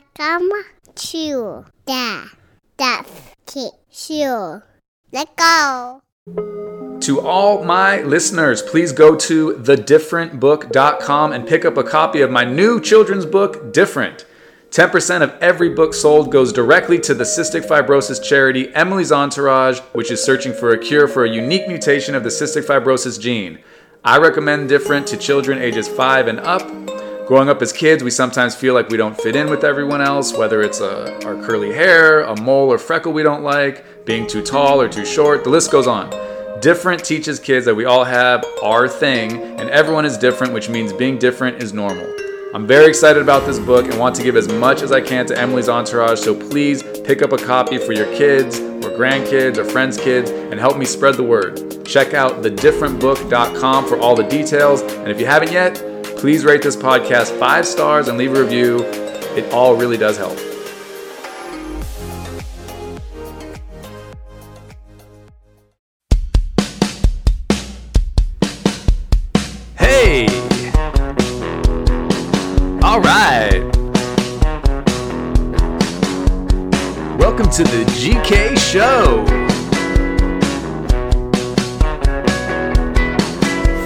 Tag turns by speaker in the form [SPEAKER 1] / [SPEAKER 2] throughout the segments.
[SPEAKER 1] Welcome to the Geoff Keith Show. Let's go.
[SPEAKER 2] To all my listeners, please go to thedifferentbook.com and pick up a copy of my new children's book, Different. 10% of every book sold goes directly to the cystic fibrosis charity Emily's Entourage, which is searching for a cure for a unique mutation of the cystic fibrosis gene. I recommend Different to children ages 5 and up. Growing up as kids, we sometimes feel like we don't fit in with everyone else, whether it's a, our curly hair, a mole or freckle we don't like, being too tall or too short, the list goes on. Different teaches kids that we all have our thing and everyone is different, which means being different is normal. I'm very excited about this book and want to give as much as I can to Emily's Entourage, so please pick up a copy for your kids or grandkids or friends' kids and help me spread the word. Check out thedifferentbook.com for all the details, and if you haven't yet, please rate this podcast five stars and leave a review. It all really does help. To the GK Show.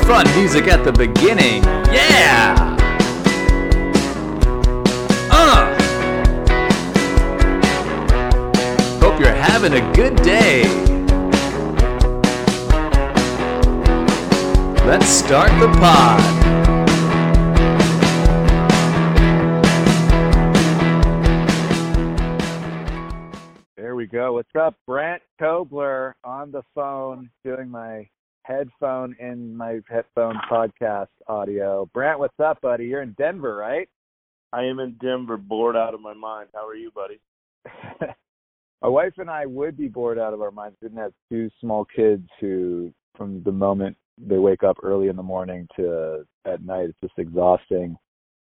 [SPEAKER 2] Fun music at the beginning. Yeah! Uh! Hope you're having a good day. Let's start the pod.
[SPEAKER 3] There we go. What's up? Brandt Tobler on the phone doing my headphone in my headphone podcast audio. Brandt, what's up, buddy? You're in Denver, right?
[SPEAKER 4] I am in Denver, bored out of my mind. How are you, buddy?
[SPEAKER 3] my wife and I would be bored out of our minds. We didn't have two small kids who, from the moment they wake up early in the morning to at night, it's just exhausting.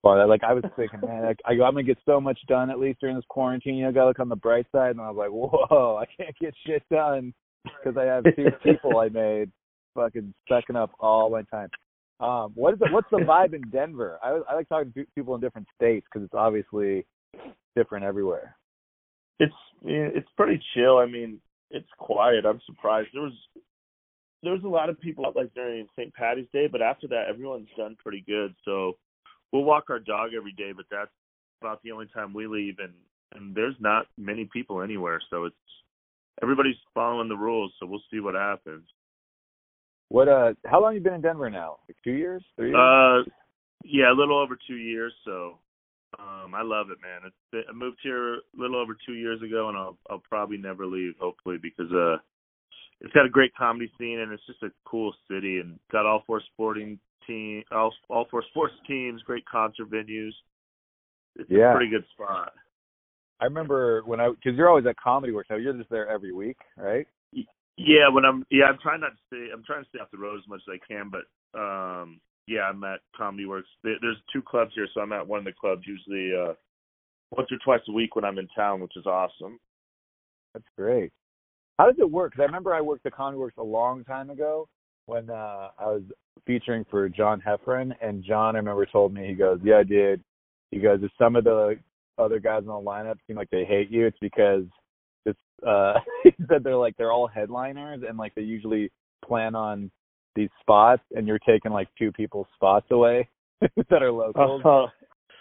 [SPEAKER 3] But like I was thinking, man, I, I, I'm gonna get so much done at least during this quarantine. You know, gotta look on the bright side. And I was like, whoa, I can't get shit done because I have two people I made fucking sucking up all my time. Um, what is it? What's the vibe in Denver? I I like talking to people in different states because it's obviously different everywhere.
[SPEAKER 4] It's it's pretty chill. I mean, it's quiet. I'm surprised. There was there was a lot of people out like during St. Patty's Day, but after that, everyone's done pretty good. So we'll walk our dog every day, but that's about the only time we leave, and and there's not many people anywhere. So it's everybody's following the rules. So we'll see what happens.
[SPEAKER 3] What uh? How long you been in Denver now? Like two years? Three years?
[SPEAKER 4] Uh, yeah, a little over two years. So, um, I love it, man. It's, I moved here a little over two years ago, and I'll I'll probably never leave, hopefully, because uh, it's got a great comedy scene, and it's just a cool city, and got all four sporting team, all all four sports teams, great concert venues. It's
[SPEAKER 3] Yeah.
[SPEAKER 4] a pretty good spot.
[SPEAKER 3] I remember when I because you're always at Comedy Works. Now you're just there every week, right?
[SPEAKER 4] Yeah, when I'm yeah, I'm trying not to stay. I'm trying to stay off the road as much as I can, but um, yeah, I'm at Comedy Works. There, there's two clubs here, so I'm at one of the clubs usually uh, once or twice a week when I'm in town, which is awesome.
[SPEAKER 3] That's great. How does it work? Because I remember I worked at Comedy Works a long time ago when uh I was featuring for John Heffron, and John I remember told me he goes, "Yeah, did." He goes, "If some of the other guys in the lineup seem like they hate you, it's because it's uh he said they're like they're all headliners and like they usually plan on these spots, and you're taking like two people's spots away that are locals."
[SPEAKER 4] Uh,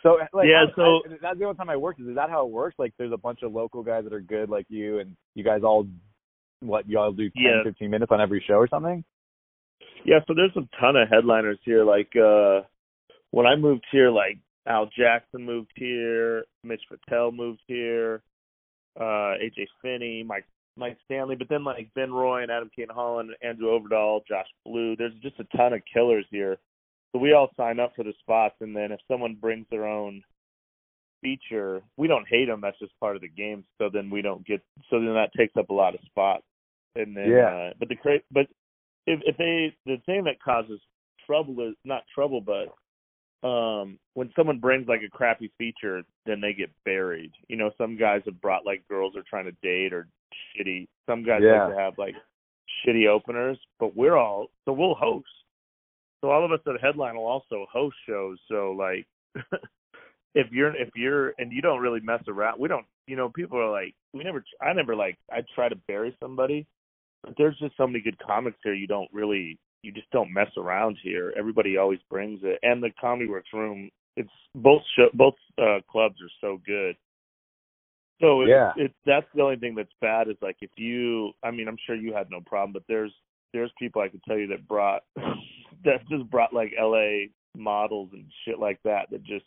[SPEAKER 3] So like
[SPEAKER 4] Yeah,
[SPEAKER 3] how-
[SPEAKER 4] so-
[SPEAKER 3] I, that's the only time I worked. Is, is that how it works? Like there's a bunch of local guys that are good like you, and you guys all what you all do 10,
[SPEAKER 4] Yeah.
[SPEAKER 3] 15 minutes on every show or something?
[SPEAKER 4] yeah, so there's a ton of headliners here. Like uh when I moved here, like Al Jackson moved here, Mitch Patel moved here, uh AJ Finney, Mike Mike Stanley, but then like Ben Roy and Adam Cayton-Holland, Andrew Orvedahl, Josh Blue. There's just a ton of killers here. So we all sign up for the spots, and then if someone brings their own feature, we don't hate them. That's just part of the game. So then we don't get. So then that takes up a lot of spots. And then,
[SPEAKER 3] Yeah.
[SPEAKER 4] uh, but the cra- but if if they the thing that causes trouble is not trouble, but um when someone brings like a crappy feature, then they get buried. You know, some guys have brought like girls are trying to date or shitty. Some guys
[SPEAKER 3] Yeah.
[SPEAKER 4] like to have like shitty openers, but we're all so we'll host. So all of us at headline will also host shows. So like if you're if you're and you don't really mess around, we don't. You know, people are like, we never. I never like. I try to bury somebody, but there's just so many good comics here. You don't really. You just don't mess around here. Everybody always brings it, and the Comedy Works room. It's both show, both uh clubs are so good. So it's,
[SPEAKER 3] Yeah.
[SPEAKER 4] it's that's the only thing that's bad is like if you. I mean, I'm sure you had no problem, but there's there's people I could tell you that brought that just brought like L.A. models and shit like that that just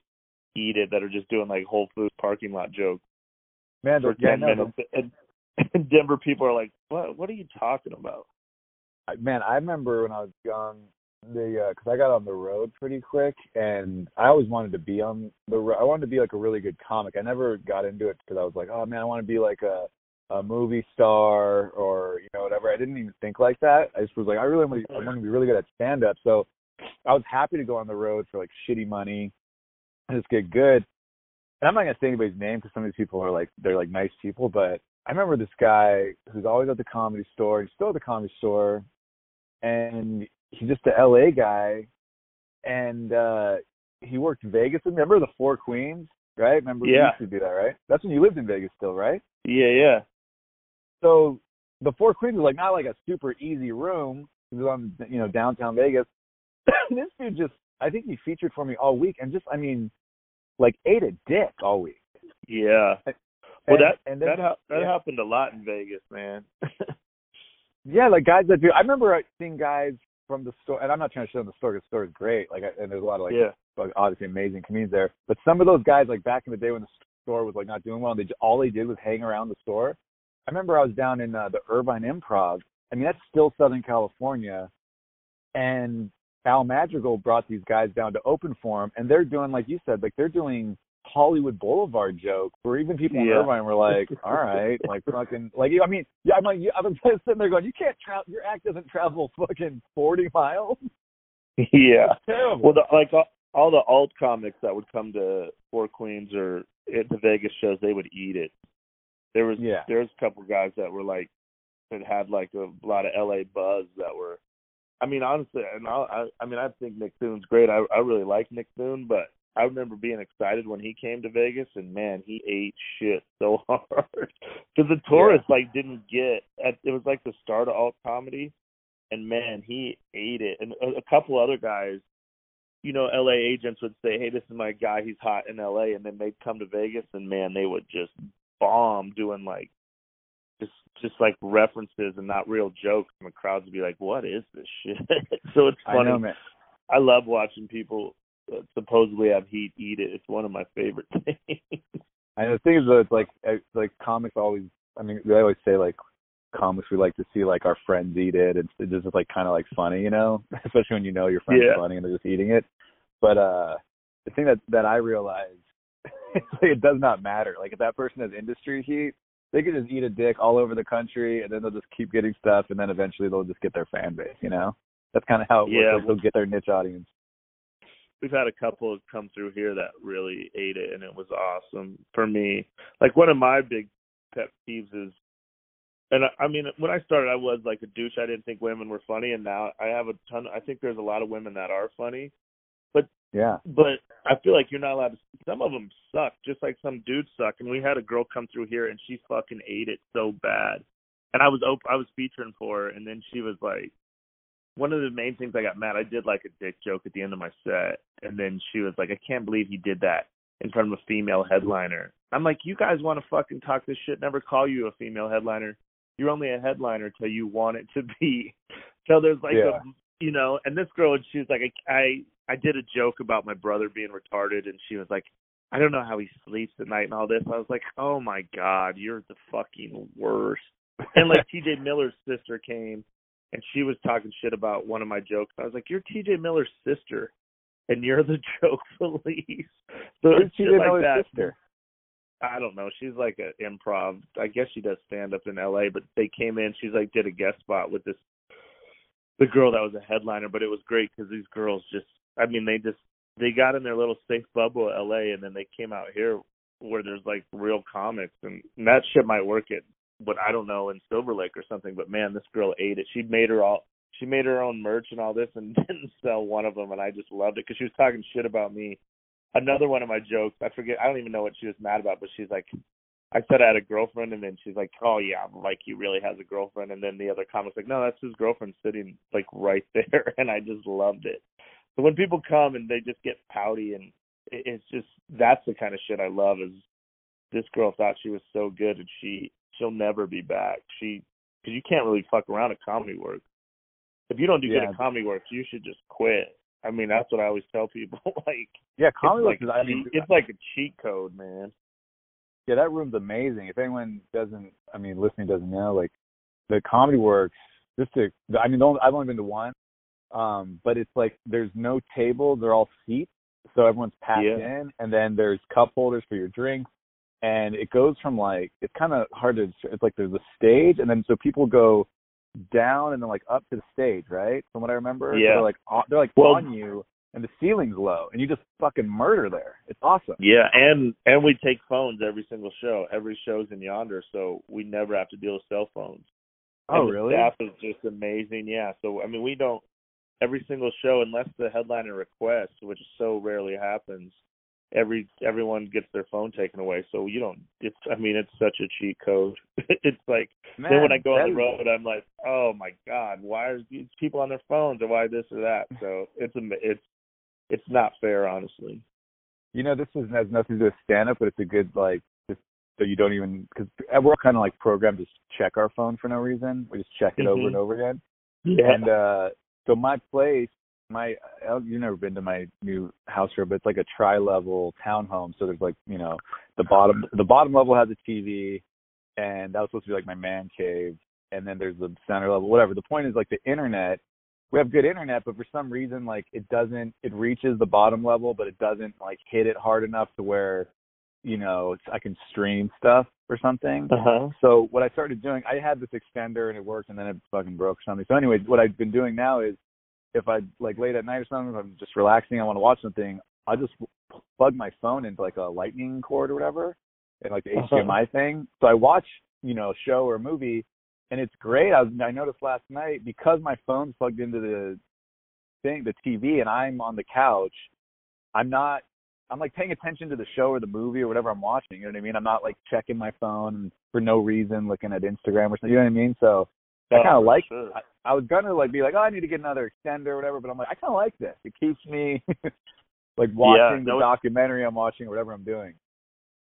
[SPEAKER 4] eat it that are just doing like Whole Foods parking lot jokes
[SPEAKER 3] Man,
[SPEAKER 4] for
[SPEAKER 3] yeah,
[SPEAKER 4] ten
[SPEAKER 3] no,
[SPEAKER 4] minutes, and, and Denver people are like, "What? What are you talking about?"
[SPEAKER 3] Man, I remember when I was young, the uh, because I got on the road pretty quick, and I always wanted to be on the. ro- I wanted to be like a really good comic. I never got into it because I was like, oh man, I want to be like a a movie star or you know whatever. I didn't even think like that. I just was like, I really want to. Want to be really good at stand up. So I was happy to go on the road for like shitty money and just get good. And I'm not gonna say anybody's name because some of these people are like they're like nice people, but I remember this guy who's always at the comedy store. He's still at the comedy store, and he's just a LA guy, and uh he worked Vegas. Remember the Four Queens, right? Remember
[SPEAKER 4] Yeah.
[SPEAKER 3] we used to do that, right? That's when you lived in Vegas still, right?
[SPEAKER 4] Yeah, yeah.
[SPEAKER 3] So the Four Queens was like not like a super easy room. It was on you know downtown Vegas. this dude just I think he featured for me all week and just I mean like ate a dick all week.
[SPEAKER 4] Yeah. Well, that
[SPEAKER 3] and then,
[SPEAKER 4] that hap- that
[SPEAKER 3] yeah.
[SPEAKER 4] happened a lot in Vegas, man.
[SPEAKER 3] Yeah, like guys that do. I remember seeing guys from the store, and I'm not trying to show them the store the store is great. Like, and there's a lot of like,
[SPEAKER 4] yeah.
[SPEAKER 3] like, obviously amazing comedians there. But some of those guys, like back in the day when the store was like not doing well, and they j- all they did was hang around the store. I remember I was down in uh, the Irvine Improv. I mean, that's still Southern California, and Al Madrigal brought these guys down to open for him, and they're doing like you said, like they're doing Hollywood Boulevard joke, where even people in Irvine were like, "All right, like fucking, like I mean, yeah, I'm like, yeah, I'm sitting there going, you can't travel, your act doesn't travel fucking 40 miles.
[SPEAKER 4] yeah.
[SPEAKER 3] Terrible.
[SPEAKER 4] Well, the, like all, all the alt comics that would come to Four Queens or at the Vegas shows, they would eat it. There was
[SPEAKER 3] Yeah.
[SPEAKER 4] there was a couple guys that were like that had like a lot of LA buzz that were. I mean, honestly, and I, I, I mean, I think Nick Thune's great. I, I really like Nick Thune, but I remember being excited when he came to Vegas, and man, he ate shit so hard because the tourists like didn't get. At, it was like the start of alt comedy, and man, he ate it. And a, a couple other guys, you know, LA agents would say, "Hey, this is my guy. He's hot in LA," and then they'd come to Vegas, and man, they would just bomb doing like just just like references and not real jokes, and the crowds would be like, "What is this shit?" so it's
[SPEAKER 3] I
[SPEAKER 4] funny.
[SPEAKER 3] know, man.
[SPEAKER 4] I love watching people supposedly have heat eat it. It's one of my favorite things.
[SPEAKER 3] And the thing is, though, it's like, it's like comics always. I mean, they always say like comics we like to see like our friends eat it. It's, it's just like kind of like funny, you know, especially when you know your friend's
[SPEAKER 4] Yeah.
[SPEAKER 3] funny and they're just eating it. But uh the thing that that I realize is like it does not matter. Like if that person has industry heat, they could just eat a dick all over the country, and then they'll just keep getting stuff, and then eventually they'll just get their fan base. You know, that's kind of how it
[SPEAKER 4] Yeah.
[SPEAKER 3] works. Like, they'll get their niche audience.
[SPEAKER 4] We've had a couple come through here that really ate it, and it was awesome for me. Like one of my big pet peeves is, and I, I mean, when I started, I was like a douche. I didn't think women were funny, and now I have a ton. I think there's a lot of women that are funny, But
[SPEAKER 3] Yeah.
[SPEAKER 4] but I feel like you're not allowed to. Some of them suck, just like some dudes suck. And we had a girl come through here, and she fucking ate it so bad. And I was op- I was featuring for her, and then she was like, one of the main things I got mad. I did like a dick joke at the end of my set, and then she was like, I can't believe he did that in front of a female headliner. I'm like, you guys want to fucking talk this shit? Never call you a female headliner. You're only a headliner till you want it to be. Till there's like
[SPEAKER 3] Yeah.
[SPEAKER 4] a, you know. And this girl, she was like, I, I, I did a joke about my brother being retarded, and she was like, I don't know how he sleeps at night and all this. I was like, oh my god, you're the fucking worst. And like T.J. Miller's sister came, and she was talking shit about one of my jokes. I was like, you're T.J. Miller's sister, and you're the joke police. So shit
[SPEAKER 3] TJ
[SPEAKER 4] like
[SPEAKER 3] Miller's
[SPEAKER 4] that.
[SPEAKER 3] sister?
[SPEAKER 4] I don't know. She's like an improv. I guess she does stand up in L.A. But they came in. She's like did a guest spot with this the girl that was a headliner. But it was great because these girls just. I mean, they just they got in their little safe bubble at L.A. and then they came out here where there's like real comics and, and that shit might work at what I don't know in Silver Lake or something. But man, this girl ate it. She made her all. She made her own merch and all this and didn't sell one of them, and I just loved it because she was talking shit about me another one of my jokes. I forget. I don't even know what she was mad about, but she's like, I said I had a girlfriend, and then she's like, "Oh yeah, like he really has a girlfriend." And then the other comic's like, "No, that's his girlfriend sitting like right there," and I just loved it. So when people come and they just get pouty, and it's just that's the kind of shit I love. Is this girl thought she was so good, and she she'll never be back. She because you can't really fuck around at comedy work. If you don't do
[SPEAKER 3] Yeah.
[SPEAKER 4] good at comedy work, you should just quit. I mean, that's what I always tell people. like,
[SPEAKER 3] Yeah, comedy Works
[SPEAKER 4] like
[SPEAKER 3] is. I mean,
[SPEAKER 4] it's like a cheat code, man.
[SPEAKER 3] yeah, that room's amazing. If anyone doesn't, I mean, listening doesn't know, like the Comedy Works. Just to, I mean, I've only been to one, um, but it's like there's no tables; they're all seats, so everyone's packed
[SPEAKER 4] Yeah.
[SPEAKER 3] in, and then there's cup holders for your drinks, and it goes from like it's kind of hard to. It's like there's a stage, and then so people go down and then like up to the stage, right? From what I remember, So
[SPEAKER 4] Yeah.
[SPEAKER 3] they're like on, they're like
[SPEAKER 4] Well-
[SPEAKER 3] on you, and the ceiling's low, and you just fucking murder there. It's awesome.
[SPEAKER 4] Yeah, and and we take phones every single show. Every show's in Yondr, so we never have to deal with cell phones.
[SPEAKER 3] Oh,
[SPEAKER 4] and
[SPEAKER 3] really?
[SPEAKER 4] Staff is just amazing. Yeah. So I mean, we don't every single show unless the headliner requests, which so rarely happens. Every everyone gets their phone taken away, so you don't. It's I mean, it's such a cheat code. it's like
[SPEAKER 3] Man,
[SPEAKER 4] then when I go on the
[SPEAKER 3] is-
[SPEAKER 4] road, I'm like, oh my god, why are these people on their phones or why this or that? So it's a it's it's not fair, honestly.
[SPEAKER 3] you know, this is, has nothing to do with stand up, but it's a good like just so you don't even because we're kind of like programmed to check our phone for no reason. We just check it over
[SPEAKER 4] Mhm.
[SPEAKER 3] and over again.
[SPEAKER 4] Yeah.
[SPEAKER 3] And uh so my place, my you've never been to my new house here, but it's like a tri-level townhome. So there's like you know the bottom the bottom level has a TV, and that was supposed to be like my man cave. And then there's the center level, whatever. The point is like the internet. We have good internet, but for some reason, like it doesn't. It reaches the bottom level, but it doesn't like hit it hard enough to where, you know, it's, I can stream stuff or something.
[SPEAKER 4] Uh-huh.
[SPEAKER 3] So what I started doing, I had this extender and it worked, and then it fucking broke or something. So anyway, what I've been doing now is, if I like late at night or something, if I'm just relaxing, I want to watch something, I'll just plug my phone into like a lightning cord or whatever, and like the
[SPEAKER 4] Uh-huh.
[SPEAKER 3] HDMI thing. So I watch, you know, a show or a movie, and it's great. I was I noticed last night because my phone's plugged into the thing, the TV, and I'm on the couch. I'm not. I'm like paying attention to the show or the movie or whatever I'm watching. You know what I mean? I'm not like checking my phone for no reason, looking at Instagram or something. You know what I mean? So I kind of like.
[SPEAKER 4] sure.
[SPEAKER 3] I, I was gonna like be like, oh, I need to get another extender or whatever, but I'm like, I kind of like this. It keeps me like watching the
[SPEAKER 4] no, it-
[SPEAKER 3] documentary I'm watching or whatever I'm doing.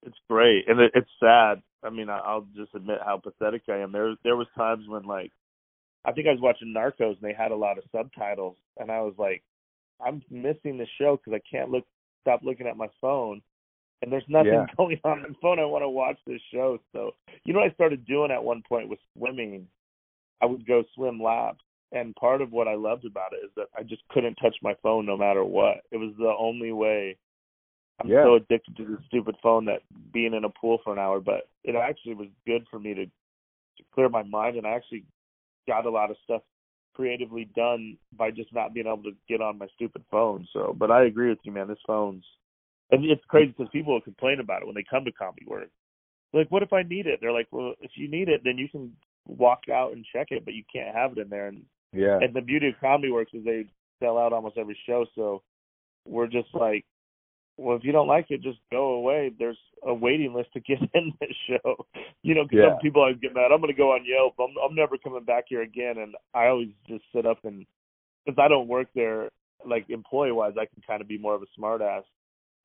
[SPEAKER 4] It's great, and it, it's sad. I mean, I, I'll just admit how pathetic I am. There, there was times when, like, I think I was watching Narcos, and they had a lot of subtitles, and I was like, I'm missing the show because I can't look, stop looking at my phone, and there's nothing
[SPEAKER 3] Yeah.
[SPEAKER 4] going on on my phone. I want to watch this show. So, you know, what I started doing at one point was swimming. I would go swim laps, and part of what I loved about it is that I just couldn't touch my phone no matter what. It was the only way. I'm
[SPEAKER 3] Yeah.
[SPEAKER 4] so addicted to this stupid phone that being in a pool for an hour, but it actually was good for me to, to clear my mind, and I actually got a lot of stuff creatively done by just not being able to get on my stupid phone. So, but I agree with you, man. This phone's and it's crazy because people will complain about it when they come to comedy work. Like, what if I need it? They're like, well, if you need it, then you can walk out and check it, but you can't have it in there. And
[SPEAKER 3] Yeah.
[SPEAKER 4] and the beauty of comedy works is they sell out almost every show. So we're just like, well, if you don't like it, just go away. There's a waiting list to get in this show. You know, 'cause
[SPEAKER 3] Yeah.
[SPEAKER 4] some people always get mad. I'm going to go on Yelp. I'm I'm never coming back here again. And I always just sit up and because I don't work there, like employee wise, I can kind of be more of a smart ass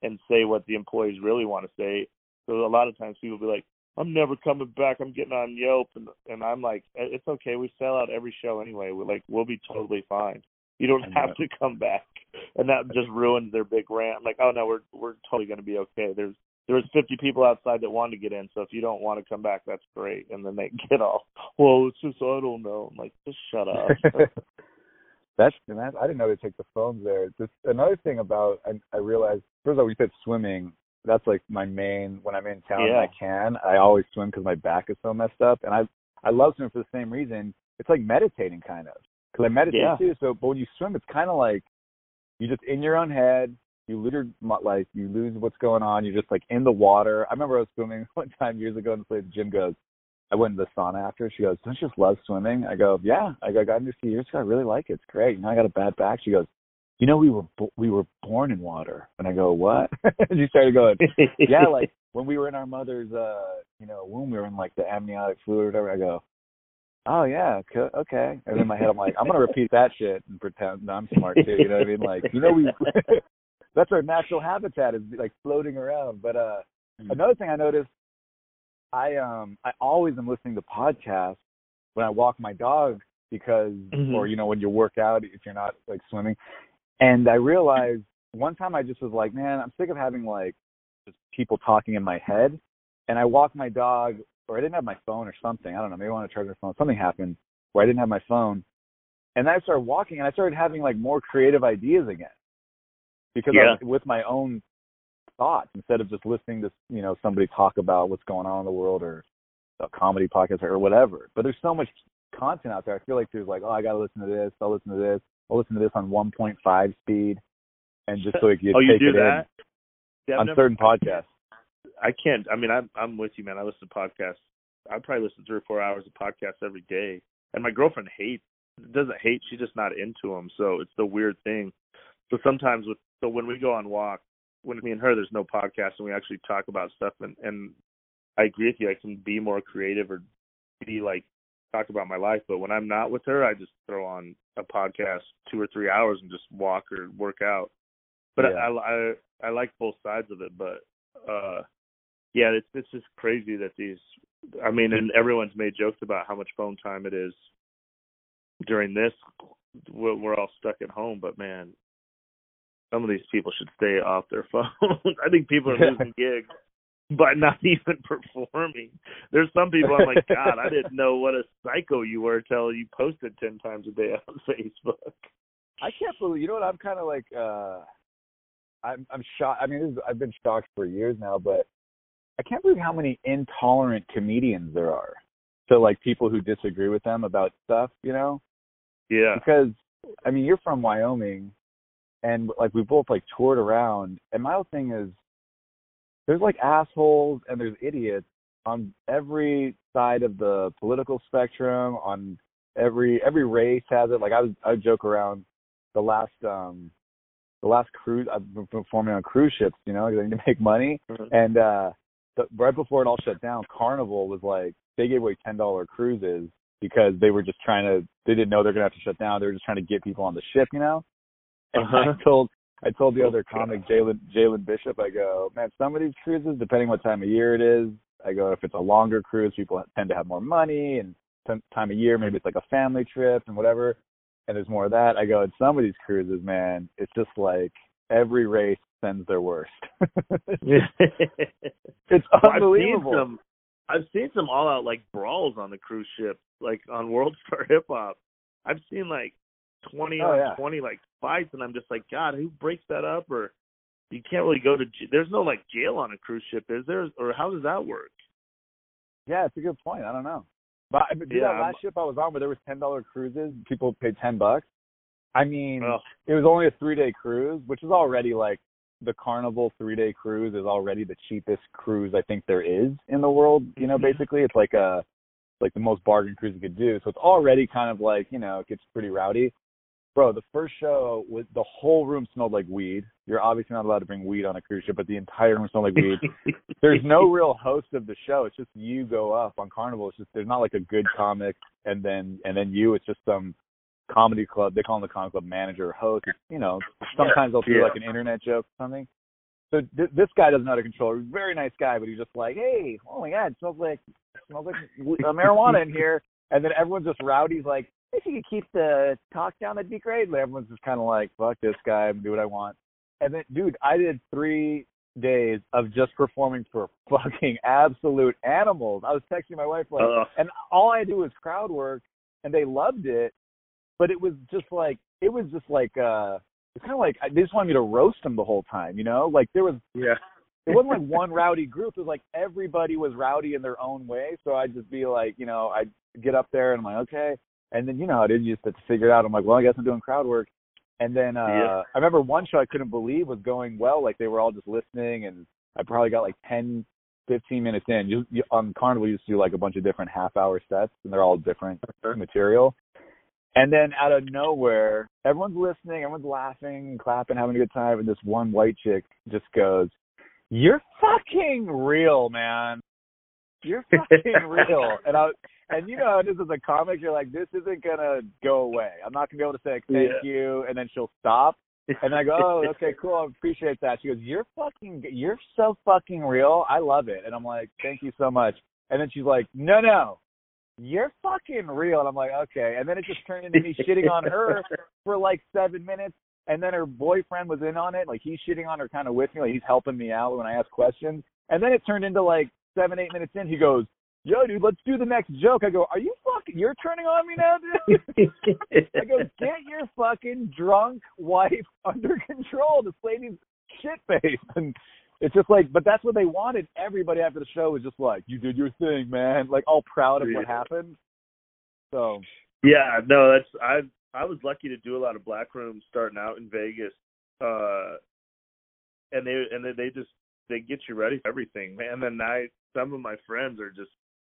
[SPEAKER 4] and say what the employees really want to say. So a lot of times people be like, I'm never coming back. I'm getting on Yelp, and and I'm like, eh, it's okay. We sell out every show anyway. We're like, we'll be totally fine. You don't have to come back, and that just ruins their big rant. I'm like, oh no, we're we're totally going to be okay. There's there was 50 people outside that wanted to get in, so if you don't want to come back, that's great. And then they get off. well, it's just I don't know. I'm like, just shut up.
[SPEAKER 3] That's and that, I didn't know they take the phones there. Just another thing about I, I realized first of all we said swimming. That's like my main when I'm in town
[SPEAKER 4] Yeah.
[SPEAKER 3] I can. I always swim because my back is so messed up, and I I love swimming for the same reason. It's like meditating kind of because I meditate
[SPEAKER 4] Yeah.
[SPEAKER 3] too. So but when you swim, it's kind of like you just in your own head. You lose your like you lose what's going on. You're just like in the water. I remember I was swimming one time years ago, and the lady gym goes, I went to the sauna after. She goes, "Don't you just love swimming?" I go, "Yeah." I go, "I got into few years ago. I really like it. It's great. You know, I got a bad back." She goes, you know, we were bo- we were born in water. And I go, what? and she started going, yeah, like when we were in our mother's, uh, you know, womb, we were in like the amniotic fluid or whatever. I go, oh yeah, co- okay. And in my head, I'm like, I'm gonna repeat that shit and pretend I'm smart too. You know what I mean? Like, you know, we that's our natural habitat is like floating around. But uh, another thing I noticed, I um, I always am listening to podcasts when I walk my dog because,
[SPEAKER 4] Mhm.
[SPEAKER 3] or you know, when you work out if you're not like swimming. And I realized one time I just was like, man, I'm sick of having like just people talking in my head. And I walked my dog, or I didn't have my phone or something. I don't know. Maybe I want to charge my phone. Something happened where I didn't have my phone. And then I started walking, and I started having like more creative ideas again because I
[SPEAKER 4] Yeah.
[SPEAKER 3] was with my own thoughts instead of just listening to you know somebody talk about what's going on in the world or a comedy podcast or whatever. But there's so much content out there. I feel like there's like, oh, I gotta listen to this. I'll listen to this. I'll listen to this on 1.5 speed, and just so you
[SPEAKER 4] oh, you
[SPEAKER 3] take
[SPEAKER 4] do
[SPEAKER 3] it
[SPEAKER 4] that?
[SPEAKER 3] In
[SPEAKER 4] I've
[SPEAKER 3] on
[SPEAKER 4] never-
[SPEAKER 3] certain podcasts.
[SPEAKER 4] I can't. I mean, I'm I'm with you, man. I listen to podcasts. I probably listen to three or four hours of podcasts every day. And my girlfriend hates doesn't hate. She's just not into them. So it's the weird thing. So sometimes with so when we go on walk, when me and her, there's no podcast, and we actually talk about stuff. And and I agree with you. I can be more creative or be like talk about my life. But when I'm not with her, I just throw on a podcast two or three hours and just walk or work out. But
[SPEAKER 3] Yeah.
[SPEAKER 4] I, I I like both sides of it. But uh yeah, it's it's just crazy that these. I mean, and everyone's made jokes about how much phone time it is during this. We're, we're all stuck at home, but man, some of these people should stay off their phones. I think people are losing gigs by not even performing. There's some people I'm like, God, I didn't know what a psycho you were till you posted ten times a day on Facebook.
[SPEAKER 3] I can't believe you know what I'm kind of like. uh I'm I'm shocked. I mean, this is, I've been shocked for years now, but I can't believe how many intolerant comedians there are to like people who disagree with them about stuff. You know,
[SPEAKER 4] Yeah,
[SPEAKER 3] because I mean, you're from Wyoming, and like we both like toured around, and my whole thing is there's like assholes and there's idiots on every side of the political spectrum. On every every race has it. Like I was I joke around the last um the last cruise I've been performing on cruise ships. You know, 'cause I need to make money.
[SPEAKER 4] Mhm.
[SPEAKER 3] And uh the, right before it all shut down, Carnival was like they gave away ten dollar cruises because they were just trying to they didn't know they're gonna have to shut down. They were just trying to get people on the ship, you know. And
[SPEAKER 4] Uh-huh.
[SPEAKER 3] I told I told the
[SPEAKER 4] Oh,
[SPEAKER 3] other comic Jalen Jalen Bishop, I go, man, some of these cruises, depending what time of year it is, I go, if it's a longer cruise, people tend to have more money, and some time of year, maybe it's like a family trip and whatever, and there's more of that. I go, and some of these cruises, man, it's just like every race sends their worst. it's
[SPEAKER 4] Well, I've seen
[SPEAKER 3] unbelievable.
[SPEAKER 4] some. I've seen some all out like brawls on the cruise ship, like on World Star Hip Hop. I've seen like twenty
[SPEAKER 3] Oh,
[SPEAKER 4] on
[SPEAKER 3] yeah.
[SPEAKER 4] twenty like fights, and I'm just like, God, who breaks that up? Or you can't really go to. j- There's no like jail on a cruise ship, is there? Or how does that work?
[SPEAKER 3] Yeah, it's a good point. I don't know. But I do
[SPEAKER 4] Yeah,
[SPEAKER 3] that last ship I was on where there was ten dollar cruises, people paid ten bucks. I mean, it was only a three day cruise, which is already like the Carnival three day cruise is already the cheapest cruise I think there is in the world. You know,
[SPEAKER 4] Mhm.
[SPEAKER 3] basically it's like a like the most bargain cruise you could do. So it's already kind of like you know it gets pretty rowdy. Bro, the first show was the whole room smelled like weed. You're obviously not allowed to bring weed on a cruise ship, but the entire room smelled like weed. there's no real host of the show. It's just you go up on Carnival. It's just there's not like a good comic and then and then you. It's just some comedy club. They call him the comedy club manager or host. It's, you know, sometimes they'll do
[SPEAKER 4] Yeah.
[SPEAKER 3] like an internet joke or something. So th- this guy doesn't know how to control. He's a very nice guy, but he's just like, hey, oh my god, it smells like it smells like uh, marijuana in here. And then everyone's just rowdy. He's like, if you could keep the talk down, that'd be great. And everyone's just kind of like, fuck this guy, I'm gonna do what I want. And then, dude, I did three days of just performing for fucking absolute animals. I was texting my wife like,
[SPEAKER 4] Ugh.
[SPEAKER 3] and all I do is crowd work, and they loved it. But it was just like it was just like uh, it's kind of like they just wanted me to roast them the whole time, you know? Like there was
[SPEAKER 4] yeah.
[SPEAKER 3] it wasn't like one rowdy group. It was like everybody was rowdy in their own way. So I'd just be like, you know, I'd get up there and I'm like, okay. And then, you know, how it is. You just have to figure it out. I'm like, well, I guess I'm doing crowd work. And then uh
[SPEAKER 4] Yeah.
[SPEAKER 3] I remember one show I couldn't believe was going well. Like they were all just listening and I probably got like 10, 15 minutes in. You, you on Carnival, you used to do like a bunch of different half hour sets and they're all different material. And then out of nowhere, everyone's listening, everyone's laughing clapping, having a good time, and this one white chick just goes, "You're fucking real, man. You're fucking real." And I and you know how it is as a comic, you're like, "This isn't gonna go away. I'm not gonna be able to say like, thank
[SPEAKER 4] Yeah.
[SPEAKER 3] you," and then she'll stop. And I go, oh, okay, cool. I appreciate that. She goes, you're fucking, you're so fucking real. I love it. And I'm like, thank you so much. And then she's like, no, no, you're fucking real. And I'm like, okay. And then it just turned into me shitting on her for like seven minutes. And then her boyfriend was in on it. Like he's shitting on her kind of with me. Like he's helping me out when I ask questions. And then it turned into like seven, eight minutes in. He goes, yo, dude, let's do the next joke. I go, are you fucking, you're turning on me now, dude? I go, get your fucking drunk wife under control. This lady's shit faced. And it's just like, but that's what they wanted. Everybody after the show was just like, you did your thing, man. Like all proud of what happened. So,
[SPEAKER 4] Yeah, no, that's I I was lucky to do a lot of black rooms starting out in Vegas. Uh and they and they, they just they get you ready for everything, man. And then I some of my friends are just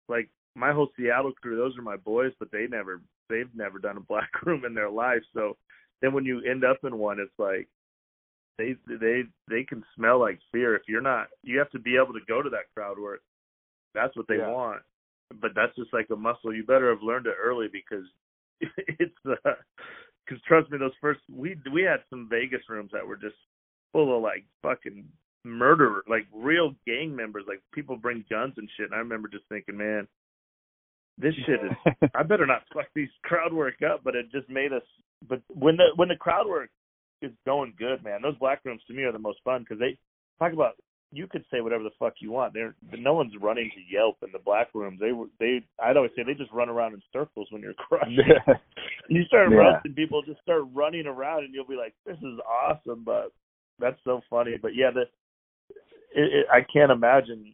[SPEAKER 4] like my whole Seattle crew, those are my boys, but they never they've never done a black room in their life. So then when you end up in one it's like they they they can smell like fear if you're not you have to be able to go to that crowd work. That's what they
[SPEAKER 3] Yeah.
[SPEAKER 4] want. But that's just like a muscle. You better have learned it early because it's uh 'cause trust me, those first we we had some Vegas rooms that were just full of like fucking murderer, like real gang members. Like people bring guns and shit. And I remember just thinking, man, this shit is. I better not fuck these crowd work up. But it just made us. But when the when the crowd work is going good, man, those black rooms to me are the most fun because they talk about. You could say whatever the fuck you want. They're no one's running to Yelp in the black rooms. They were they. I'd always say they just run around in circles when you're crushing. you start
[SPEAKER 3] Yeah.
[SPEAKER 4] roasting people, just start running around, and you'll be like, "This is awesome." But that's so funny. But yeah, the it, it, I can't imagine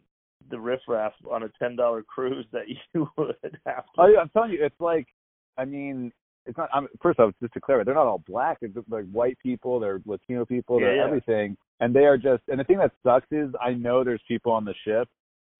[SPEAKER 4] the riffraff on a ten dollar cruise that you would have to.
[SPEAKER 3] Yeah, I'm telling you, it's like, I mean, it's not. I'm, first off, just to clarify, they're not all black. It's just like white people, they're Latino people, they're
[SPEAKER 4] Yeah, yeah.
[SPEAKER 3] everything, and they are just. And the thing that sucks is, I know there's people on the ship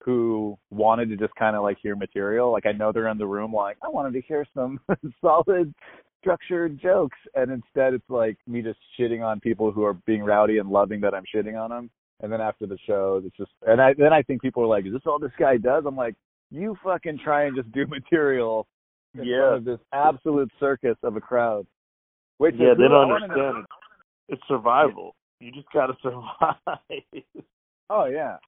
[SPEAKER 3] who wanted to just kind of like hear material. Like I know they're in the room, like I wanted to hear some solid, structured jokes, and instead it's like me just shitting on people who are being rowdy and loving that I'm shitting on them. And then after the show, it's just, and I then I think people are like, "Is this all this guy does?" I'm like, "You fucking try and just do material in
[SPEAKER 4] Yeah.
[SPEAKER 3] front of this absolute circus of a crowd." Wait,
[SPEAKER 4] yeah, they don't understand. It's survival. You just got to survive.
[SPEAKER 3] Oh yeah,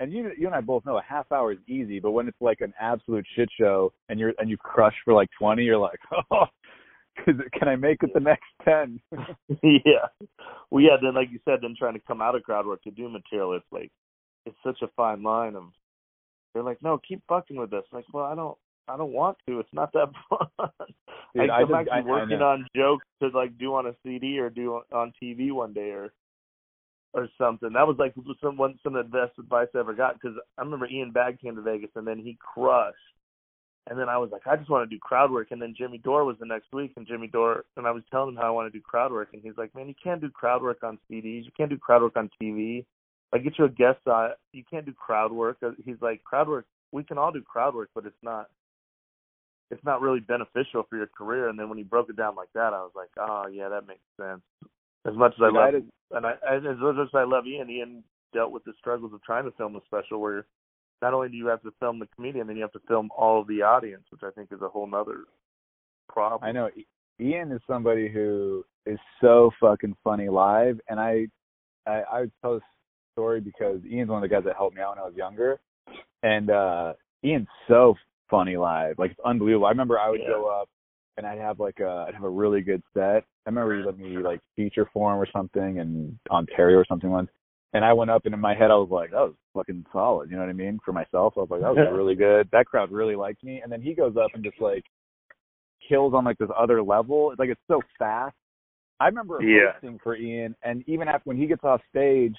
[SPEAKER 3] and you you and I both know a half hour is easy, but when it's like an absolute shit show and you're and you crush for like twenty, you're like, oh, can I make it the next ten?
[SPEAKER 4] yeah. Well, yeah. Then, like you said, then trying to come out of crowd work to do material, it's like it's such a fine line of. They're like, no, keep fucking with us. Like, well, I don't, I don't want to. It's not that fun.
[SPEAKER 3] Dude,
[SPEAKER 4] I,
[SPEAKER 3] I
[SPEAKER 4] I'm
[SPEAKER 3] just-
[SPEAKER 4] actually
[SPEAKER 3] I- I
[SPEAKER 4] working
[SPEAKER 3] know.
[SPEAKER 4] on jokes to like do on a CD or do on TV one day or or something. That was like some one some of the best advice I ever got because I remember Ian Bagg came to Vegas and then he crushed. And then I was like, I just want to do crowd work. And then Jimmy Dore was the next week, and Jimmy Dore, and I was telling him how I want to do crowd work, and he's like, Man, you can't do crowd work on CDs. You can't do crowd work on TV. Like, get you a guest on. You can't do crowd work. Uh, he's like, crowd work. We can all do crowd work, but it's not. It's not really beneficial for your career. And then when he broke it down like that, I was like, Oh yeah, that makes sense. As much as I
[SPEAKER 3] Dude,
[SPEAKER 4] love, and I as as much as I love Ian, Ian dealt with the struggles of trying to film a special where not only do you have to film the comedian, then you have to film all of the audience, which I think is a whole other problem.
[SPEAKER 3] I know Ian is somebody who is so fucking funny live, and I, I, I would tell this story because Ian's one of the guys that helped me out when I was younger, and uh Ian's so funny live, like it's unbelievable. I remember I would
[SPEAKER 4] Yeah.
[SPEAKER 3] go up and I'd have like a, I'd have a really good set. I remember he let me like feature for him or something in Ontario or something once. And I went up and in my head I was like, that was fucking solid. You know what I mean? For myself, I was like, that was really good. That crowd really liked me. And then he goes up and just like kills on like this other level. It's like it's so fast. I remember
[SPEAKER 4] Yeah.
[SPEAKER 3] hosting for Ian, and even after when he gets off stage,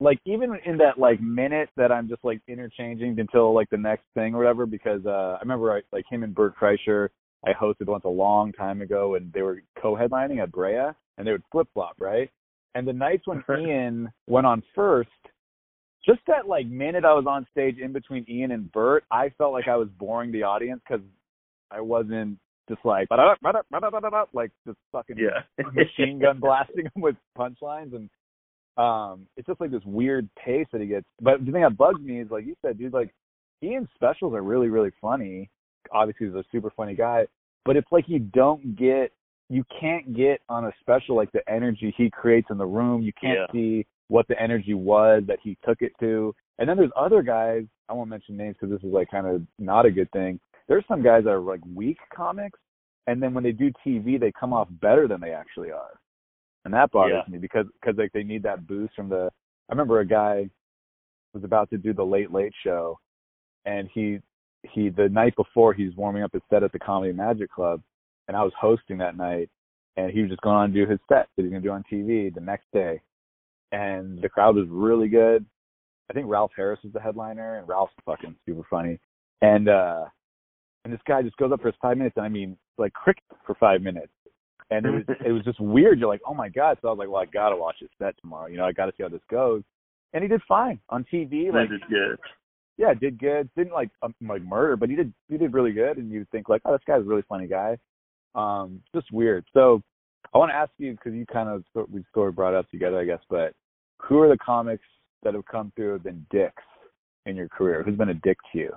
[SPEAKER 3] like even in that like minute that I'm just like interchanging until like the next thing or whatever, because uh I remember I, like him and Bert Kreischer, I hosted once a long time ago, and they were co-headlining at Brea, and they would flip flop, right? And the nights when Ian went on first, just that like minute I was on stage in between Ian and Bert, I felt like I was boring the audience because I wasn't just like like just fucking
[SPEAKER 4] Yeah.
[SPEAKER 3] machine gun blasting him with punchlines and um it's just like this weird pace that he gets. But the thing that bugs me is like you said, dude, like Ian's specials are really, really funny. Obviously he's a super funny guy. But it's like you don't get you can't get on a special like the energy he creates in the room. You can't
[SPEAKER 4] Yeah.
[SPEAKER 3] see what the energy was that he took it to. And then there's other guys, I won't mention names because this is like kind of not a good thing. There's some guys that are like weak comics and then when they do TV they come off better than they actually are. And that bothers
[SPEAKER 4] Yeah.
[SPEAKER 3] me because because like they need that boost from the I remember a guy was about to do the late late show and he he the night before he's warming up his set at the Comedy Magic Club and I was hosting that night and he was just going on to do his set that he's gonna do on TV the next day. And the crowd was really good. I think Ralph Harris was the headliner and Ralph's fucking super funny. And uh and this guy just goes up for his five minutes and I mean like cricket for five minutes. And it was it was just weird. You're like, oh my god. So I was like, well, I gotta watch his set tomorrow. You know, I gotta see how this goes. And he did fine on TV. Like,
[SPEAKER 4] is good.
[SPEAKER 3] yeah, did good. Didn't like um, like murder, but he did he did really good. And you think like, oh, this guy's a really funny guy. Um, just weird. So I want to ask you because you kind of we sort of brought up together, I guess. But who are the comics that have come through have been dicks in your career? Who's been a dick to you?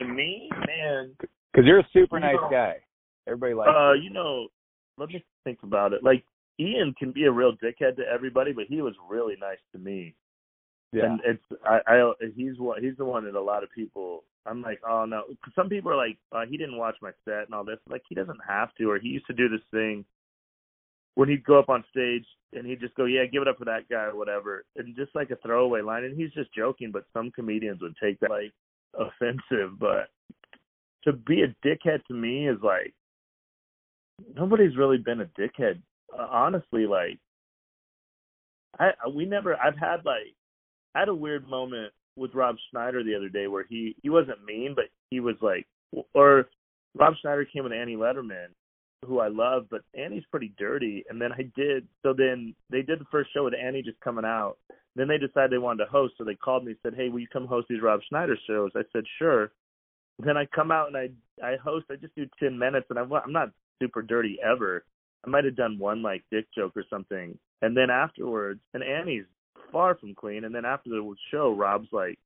[SPEAKER 4] To me, man,
[SPEAKER 3] Because you're a super
[SPEAKER 4] You
[SPEAKER 3] nice
[SPEAKER 4] know-
[SPEAKER 3] guy. Everybody likes.
[SPEAKER 4] uh,
[SPEAKER 3] you.
[SPEAKER 4] you know, let me think about it. Like Ian can be a real dickhead to everybody, but he was really nice to me.
[SPEAKER 3] Yeah.
[SPEAKER 4] And it's I, I he's one he's the one that a lot of people I'm like oh no. Some people are like uh, he didn't watch my set and all this. Like he doesn't have to or he used to do this thing when he'd go up on stage and he'd just go yeah give it up for that guy or whatever. And just like a throwaway line and he's just joking but some comedians would take that like offensive. But to be a dickhead to me is like nobody's really been a dickhead. Uh, honestly like I we never I've had like I had a weird moment with Rob Schneider the other day where he he wasn't mean, but he was like, or Rob Schneider came with Annie Lederman, who I love, but Annie's pretty dirty. And then I did so then they did the first show with Annie just coming out. Then they decided they wanted to host, so they called me and said, "Hey, will you come host these Rob Schneider shows?" I said, "Sure." Then I come out and I I host. I just do ten minutes, and I'm I'm not super dirty ever. I might have done one like dick joke or something, and then afterwards, and Annie's far from clean. And then after the show, Rob's like,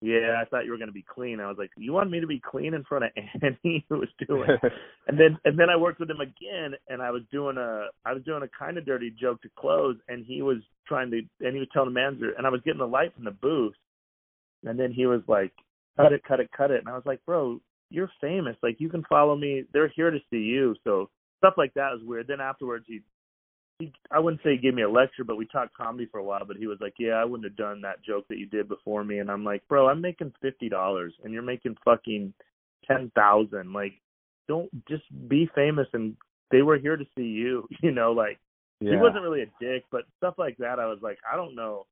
[SPEAKER 4] "Yeah, I thought you were going to be clean." I was like, "You want me to be clean in front of Annie, who was doing?" and then and then I worked with him again, and I was doing a I was doing a kind of dirty joke to close, and he was trying to, and he was telling the manager, and I was getting the light from the booth, and then he was like, "Cut it, cut it, cut it," and I was like, "Bro, you're famous. Like you can follow me. They're here to see you." So stuff like that was weird. Then afterwards, he he, I wouldn't say he gave me a lecture, but we talked comedy for a while. But he was like, "Yeah, I wouldn't have done that joke that you did before me." And I'm like, "Bro, I'm making fifty dollars, and you're making fucking ten thousand. Like, don't just be famous." And they were here to see you. You know, like
[SPEAKER 3] yeah.
[SPEAKER 4] he wasn't really a dick, but stuff like that, I was like, I don't know.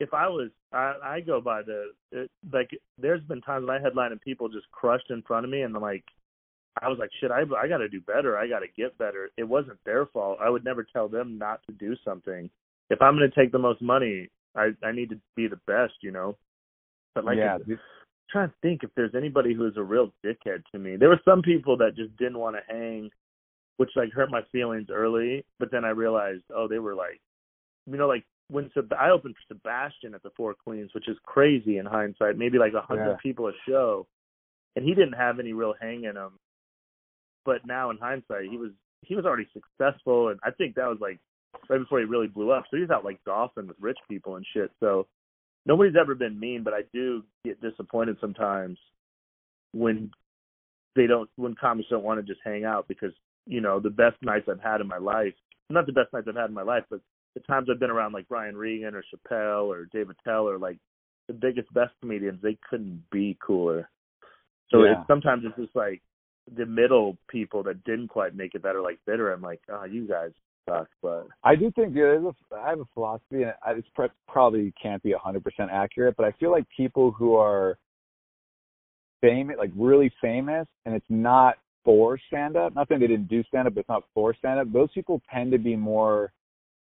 [SPEAKER 4] If I was, I, I go by the it, like. There's been times when I headline and people just crushed in front of me, and I'm like, I was like, shit, I I got to do better. I got to get better. It wasn't their fault. I would never tell them not to do something. If I'm going to take the most money, I I need to be the best, you know. But like,
[SPEAKER 3] yeah,
[SPEAKER 4] I'm trying to think if there's anybody who is a real dickhead to me. There were some people that just didn't want to hang, which like hurt my feelings early. But then I realized, oh, they were like, you know, like when Seb- I opened for Sebastian at the Four Queens, which is crazy in hindsight, maybe like a hundred
[SPEAKER 3] Yeah.
[SPEAKER 4] people a show, and he didn't have any real hang in him. But now in hindsight, he was he was already successful, and I think that was like right before he really blew up. So he was out like golfing with rich people and shit. So nobody's ever been mean, but I do get disappointed sometimes when they don't when comics don't want to just hang out because you know the best nights I've had in my life, not the best nights I've had in my life, but the times I've been around like Brian Regan or Chappelle or Dave Attell or like the biggest best comedians, they couldn't be cooler. So
[SPEAKER 3] Yeah.
[SPEAKER 4] it's sometimes it's just like the middle people that didn't quite make it that are like bitter. I'm like, oh, you guys suck, but
[SPEAKER 3] I do think there's a, I have a philosophy, and it's probably can't be 100% accurate, but I feel like people who are famous, like really famous, and it's not for stand up, not saying they didn't do stand up, but it's not for stand up, those people tend to be more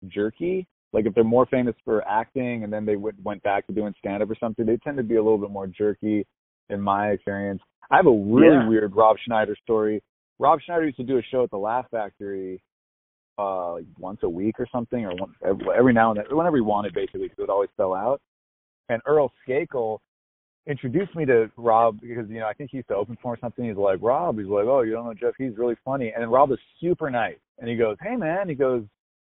[SPEAKER 3] jerky. Like if they're more famous for acting and then they went went back to doing stand up or something, they tend to be a little bit more jerky in my experience. I have a really
[SPEAKER 4] Yeah.
[SPEAKER 3] weird Rob Schneider story Rob Schneider used to do a show at the Laugh Factory uh like once a week or something, or once, every, every now and then, whenever he wanted, basically, because it would always sell out. And Earl Skakel introduced me to Rob because you know I think he used to open for him or something. He's like Rob. He's like, oh, you don't know Jeff? He's really funny. And Rob is super nice. And he goes, hey man. He goes,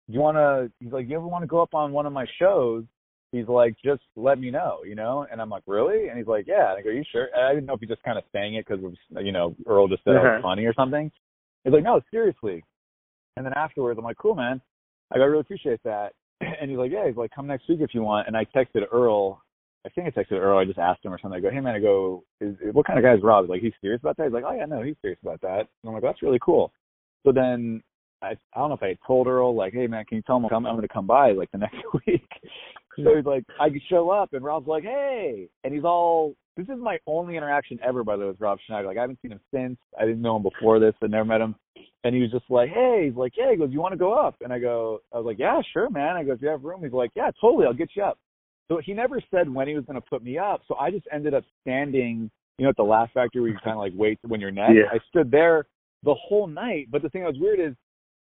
[SPEAKER 3] Do you want to? He's like, you ever want to go up on one of my shows? He's like, just let me know, you know. And I'm like, really? And he's like, yeah. And I go, are you sure? And I didn't know if he just kind of saying it because you know Earl just said it was
[SPEAKER 4] Uh-huh.
[SPEAKER 3] funny or something. He's like, no, seriously. And then afterwards, I'm like, cool, man. I go, I really appreciate that. And he's like, yeah. He's like, come next week if you want. And I texted Earl. I think I texted Earl. I just asked him or something. I go, hey man, I go, is what kind of guy is Rob? He's like, he's serious about that. He's like, oh yeah, no, he's serious about that. And I'm like, that's really cool. So then I I don't know if I had told Earl like, hey man, can you tell him I'm, I'm going to come by like the next week. so he's like, I could show up, and Rob's like, hey, and he's all. This is my only interaction ever, by the way, with Rob Schneider. Like I haven't seen him since. I didn't know him before this. I never met him. And he was just like, hey, he's like, yeah. He goes, you want to go up? And I go, I was like, yeah, sure, man. I go, if you have room, he's like, yeah, totally, I'll get you up. So he never said when he was going to put me up. So I just ended up standing, you know, at the Laugh Factory where you kind of like wait when you're next.
[SPEAKER 4] Yeah.
[SPEAKER 3] I stood there the whole night. But the thing that was weird is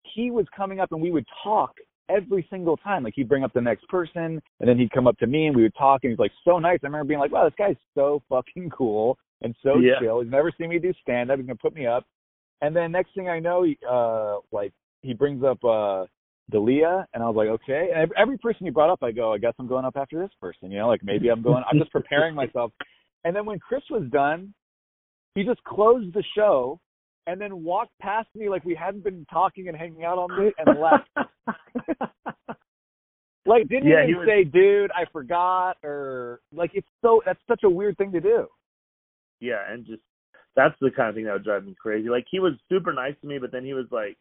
[SPEAKER 3] he was coming up and we would talk every single time. Like he'd bring up the next person and then he'd come up to me and we would talk and he's like so nice. I remember being like, wow, this guy's so fucking cool and so
[SPEAKER 4] Yeah.
[SPEAKER 3] chill. He's never seen me do stand up. He's gonna put me up. And then next thing I know, he, uh, like he brings up uh Dalia, and I was like, okay. And every, every person he brought up, I go, I guess I'm going up after this person. You know, like maybe I'm going. I'm just preparing myself. And then when Chris was done, he just closed the show and then walked past me like we hadn't been talking and hanging out all night and left. like didn't
[SPEAKER 4] Yeah,
[SPEAKER 3] even
[SPEAKER 4] he was-
[SPEAKER 3] say, dude, I forgot, or like it's so that's such a weird thing to do.
[SPEAKER 4] yeah, and just that's the kind of thing that would drive me crazy. Like he was super nice to me, but then he was like,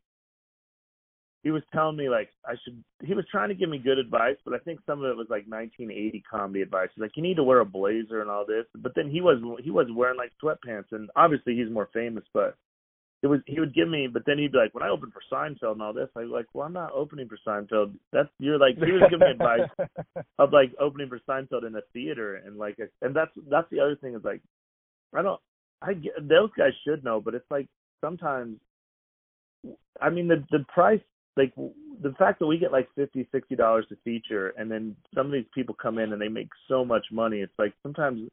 [SPEAKER 4] he was telling me like I should. He was trying to give me good advice, but I think some of it was like 1980 comedy advice. He's like, you need to wear a blazer and all this. But then he was he was wearing like sweatpants, and obviously he's more famous, but. It was he would give me, but then he'd be like, when I open for Seinfeld and all this, I was like, well, I'm not opening for Seinfeld. That's you're like he was giving me advice of like opening for Seinfeld in a theater and like and that's that's the other thing is like I don't I get, those guys should know but it's like sometimes I mean the the price like the fact that we get like fifty sixty dollars to feature and then some of these people come in and they make so much money it's like sometimes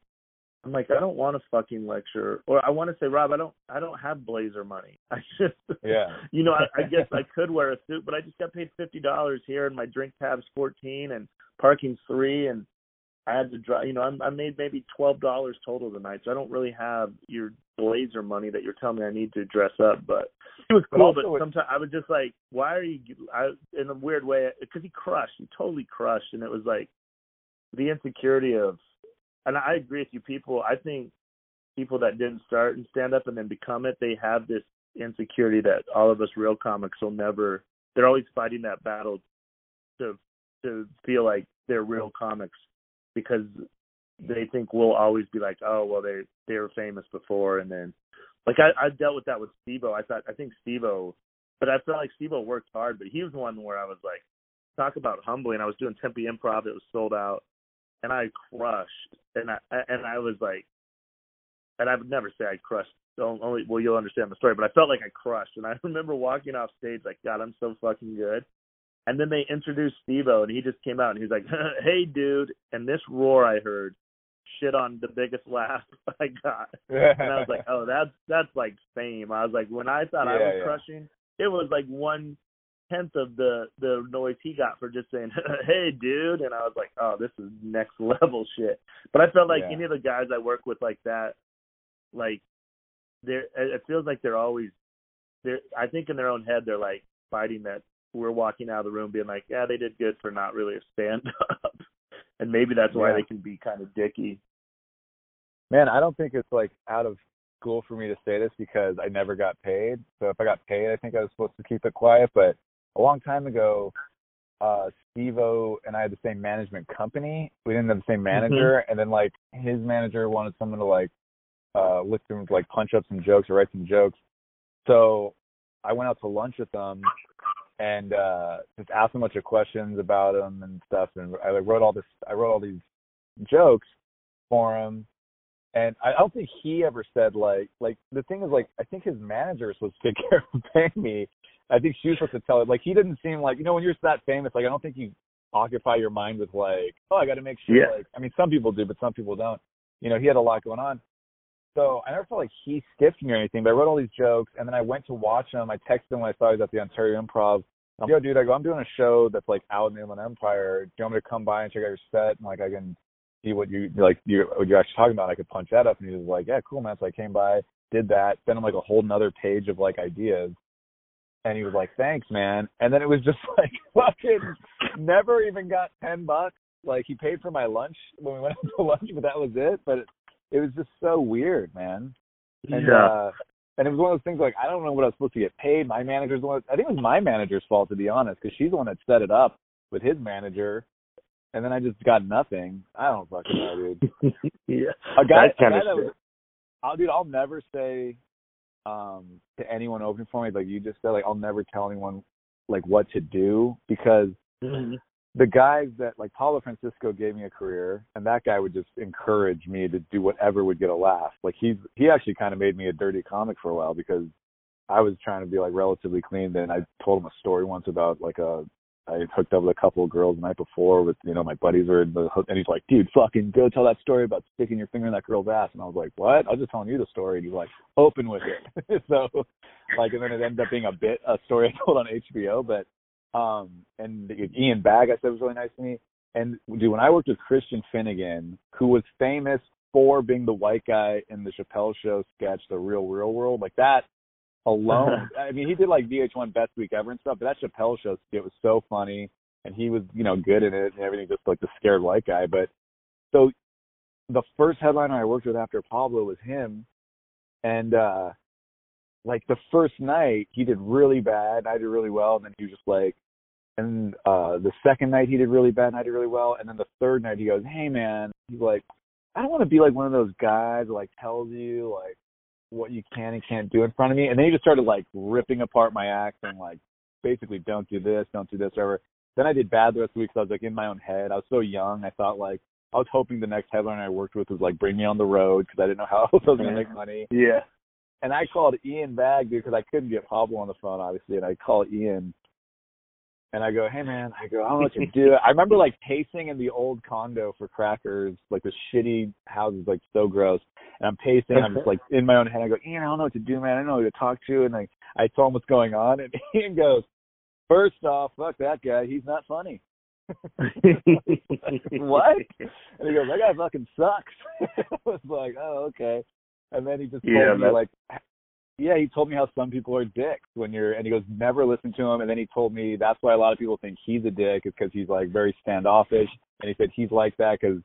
[SPEAKER 4] I'm like I don't want to fucking lecture or I want to say Rob I don't I don't have blazer money I just
[SPEAKER 3] yeah.
[SPEAKER 4] you know, I, I guess I could wear a suit, but I just got paid fifty dollars here, and my drink tab's fourteen, and parking's three, and I had to drive. You know, I'm, I made maybe twelve dollars total tonight, so I don't really have your blazer money that you're telling me I need to dress up. But it was cool.
[SPEAKER 3] also
[SPEAKER 4] But sometimes I was just like, why are you? I in a weird way because he crushed. He totally crushed, and it was like the insecurity of. And I agree with you. People, I think people that didn't start and stand up and then become it, they have this insecurity that all of us real comics will never they're always fighting that battle to to feel like they're real comics because they think we'll always be like, Oh, well they they were famous before and then like I, I dealt with that with Steve I thought I think Steve but I felt like Steve worked hard, but he was one where I was like talk about humbling. I was doing Tempe improv, it was sold out and I crushed and I and I was like and I would never say I crushed. Don't only well, you'll understand the story, but I felt like I crushed. And I remember walking off stage like, God, I'm so fucking good. And then they introduced Steve-O, and he just came out and he's like, Hey, dude. And this roar I heard shit on the biggest laugh I got. And I was like, Oh, that's that's like fame. I was like, when I thought I was
[SPEAKER 3] yeah.
[SPEAKER 4] crushing, it was like one tenth of the the noise he got for just saying, "Hey, dude," and I was like, "Oh, this is next level shit." But I felt like
[SPEAKER 3] Yeah.
[SPEAKER 4] any of the guys I work with like that, like they're it feels like they're always they're I think in their own head they're like fighting that we're walking out of the room being like, yeah, they did good for not really a stand up, and maybe that's why
[SPEAKER 3] Yeah.
[SPEAKER 4] they can be kind of dicky.
[SPEAKER 3] Man, I don't think it's like out of school for me to say this because I never got paid. So if I got paid, I think I was supposed to keep it quiet. But a long time ago, uh Steve O and I had the same management company. We didn't have the same manager and then like his manager wanted someone to like uh look through like punch up some jokes or write some jokes. So I went out to lunch with them and uh just asked them a bunch of questions about him and stuff and I like wrote all this I wrote all these jokes for him And I don't think he ever said like like the thing is like I think his manager was supposed to take care of paying me. I think she was supposed to tell it. Like he didn't seem like you know when you're that famous. Like I don't think you occupy your mind with like oh I got to make sure.
[SPEAKER 4] Yeah.
[SPEAKER 3] Like I mean some people do, but some people don't. You know he had a lot going on. So I never felt like he skipped me or anything. But I wrote all these jokes, and then I went to watch him. I texted him when I saw he was at the Ontario Improv. I'm, Yo, dude, I go, I'm doing a show that's like out in the Inland Empire. Do you want me to come by and check out your set? And like I can see what you like you what you're actually talking about. I could punch that up. And he was like, Yeah, cool, man. So I came by, did that, sent him like a whole nother page of like ideas. And he was like, Thanks, man. And then it was just like fucking never even got ten bucks. Like he paid for my lunch when we went out to lunch, but that was it. But it, it was just so weird, man. And
[SPEAKER 4] yeah.
[SPEAKER 3] uh and it was one of those things like I don't know what I was supposed to get paid. My manager's the one. I think it was my manager's fault to be honest, because she's the one that set it up with his manager, and then I just got nothing. I don't fucking know, dude.
[SPEAKER 4] yeah.
[SPEAKER 3] A guy,
[SPEAKER 4] That's kinda
[SPEAKER 3] a guy that
[SPEAKER 4] shit.
[SPEAKER 3] was, I'll, dude, I'll never say um to anyone opening for me like you just said. Like I'll never tell anyone like what to do because
[SPEAKER 4] Mhm.
[SPEAKER 3] the guys that like Pablo Francisco gave me a career, and that guy would just encourage me to do whatever would get a laugh. Like he's he actually kind of made me a dirty comic for a while because I was trying to be like relatively clean. Then I told him a story once about like a I hooked up with a couple of girls the night before with you know my buddies were in the and he's like, dude, fucking go tell that story about sticking your finger in that girl's ass. And I was like, what? I was just telling you the story. And he's like, open with it. so like, and then it ended up being a bit a story I told on HBO, but um, and Ian Bagg, I said was really nice to me. And dude, when I worked with Christian Finnegan, who was famous for being the white guy in the Chappelle Show sketch, The Real Real World, like that alone. I mean, he did like VH1 Best Week Ever and stuff, but that Chappelle Show skit was so funny, and he was, you know, good in it and everything, just like the scared white guy. But so the first headliner I worked with after Pablo was him, and uh like the first night he did really bad, I did really well, and then he was just like and uh the second night he did really bad and I did really well and then the third night he goes, Hey man he's like, I don't want to be like one of those guys that like tells you like what you can and can't do in front of me and then he just started like ripping apart my act and like basically don't do this, don't do this, whatever. Then I did bad the rest of the week because I was like in my own head. I was so young. I thought like I was hoping the next headliner I worked with was like bring me on the road because I didn't know how else I was gonna make money.
[SPEAKER 4] Yeah.
[SPEAKER 3] And I called Ian Bagg, dude, because I couldn't get Pablo on the phone, obviously. And I call Ian, and I go, "Hey, man," I go, "I don't know what to do." I remember like pacing in the old condo for crackers, like the shitty houses, like so gross. And I'm pacing. I'm just like in my own head. I go, "Ian, I don't know what to do, man. I don't know who to talk to." And like I told him what's going on, and Ian goes, first off, fuck that guy. He's not funny." what? And he goes, that guy fucking sucks. I was like, oh, okay. And then he just told
[SPEAKER 4] Yeah,
[SPEAKER 3] me
[SPEAKER 4] that-
[SPEAKER 3] like, yeah, he told me how some people are dicks when you're, and he goes, never listen to him. And then he told me that's why a lot of people think he's a dick is because he's like very standoffish. And he said he's like that because,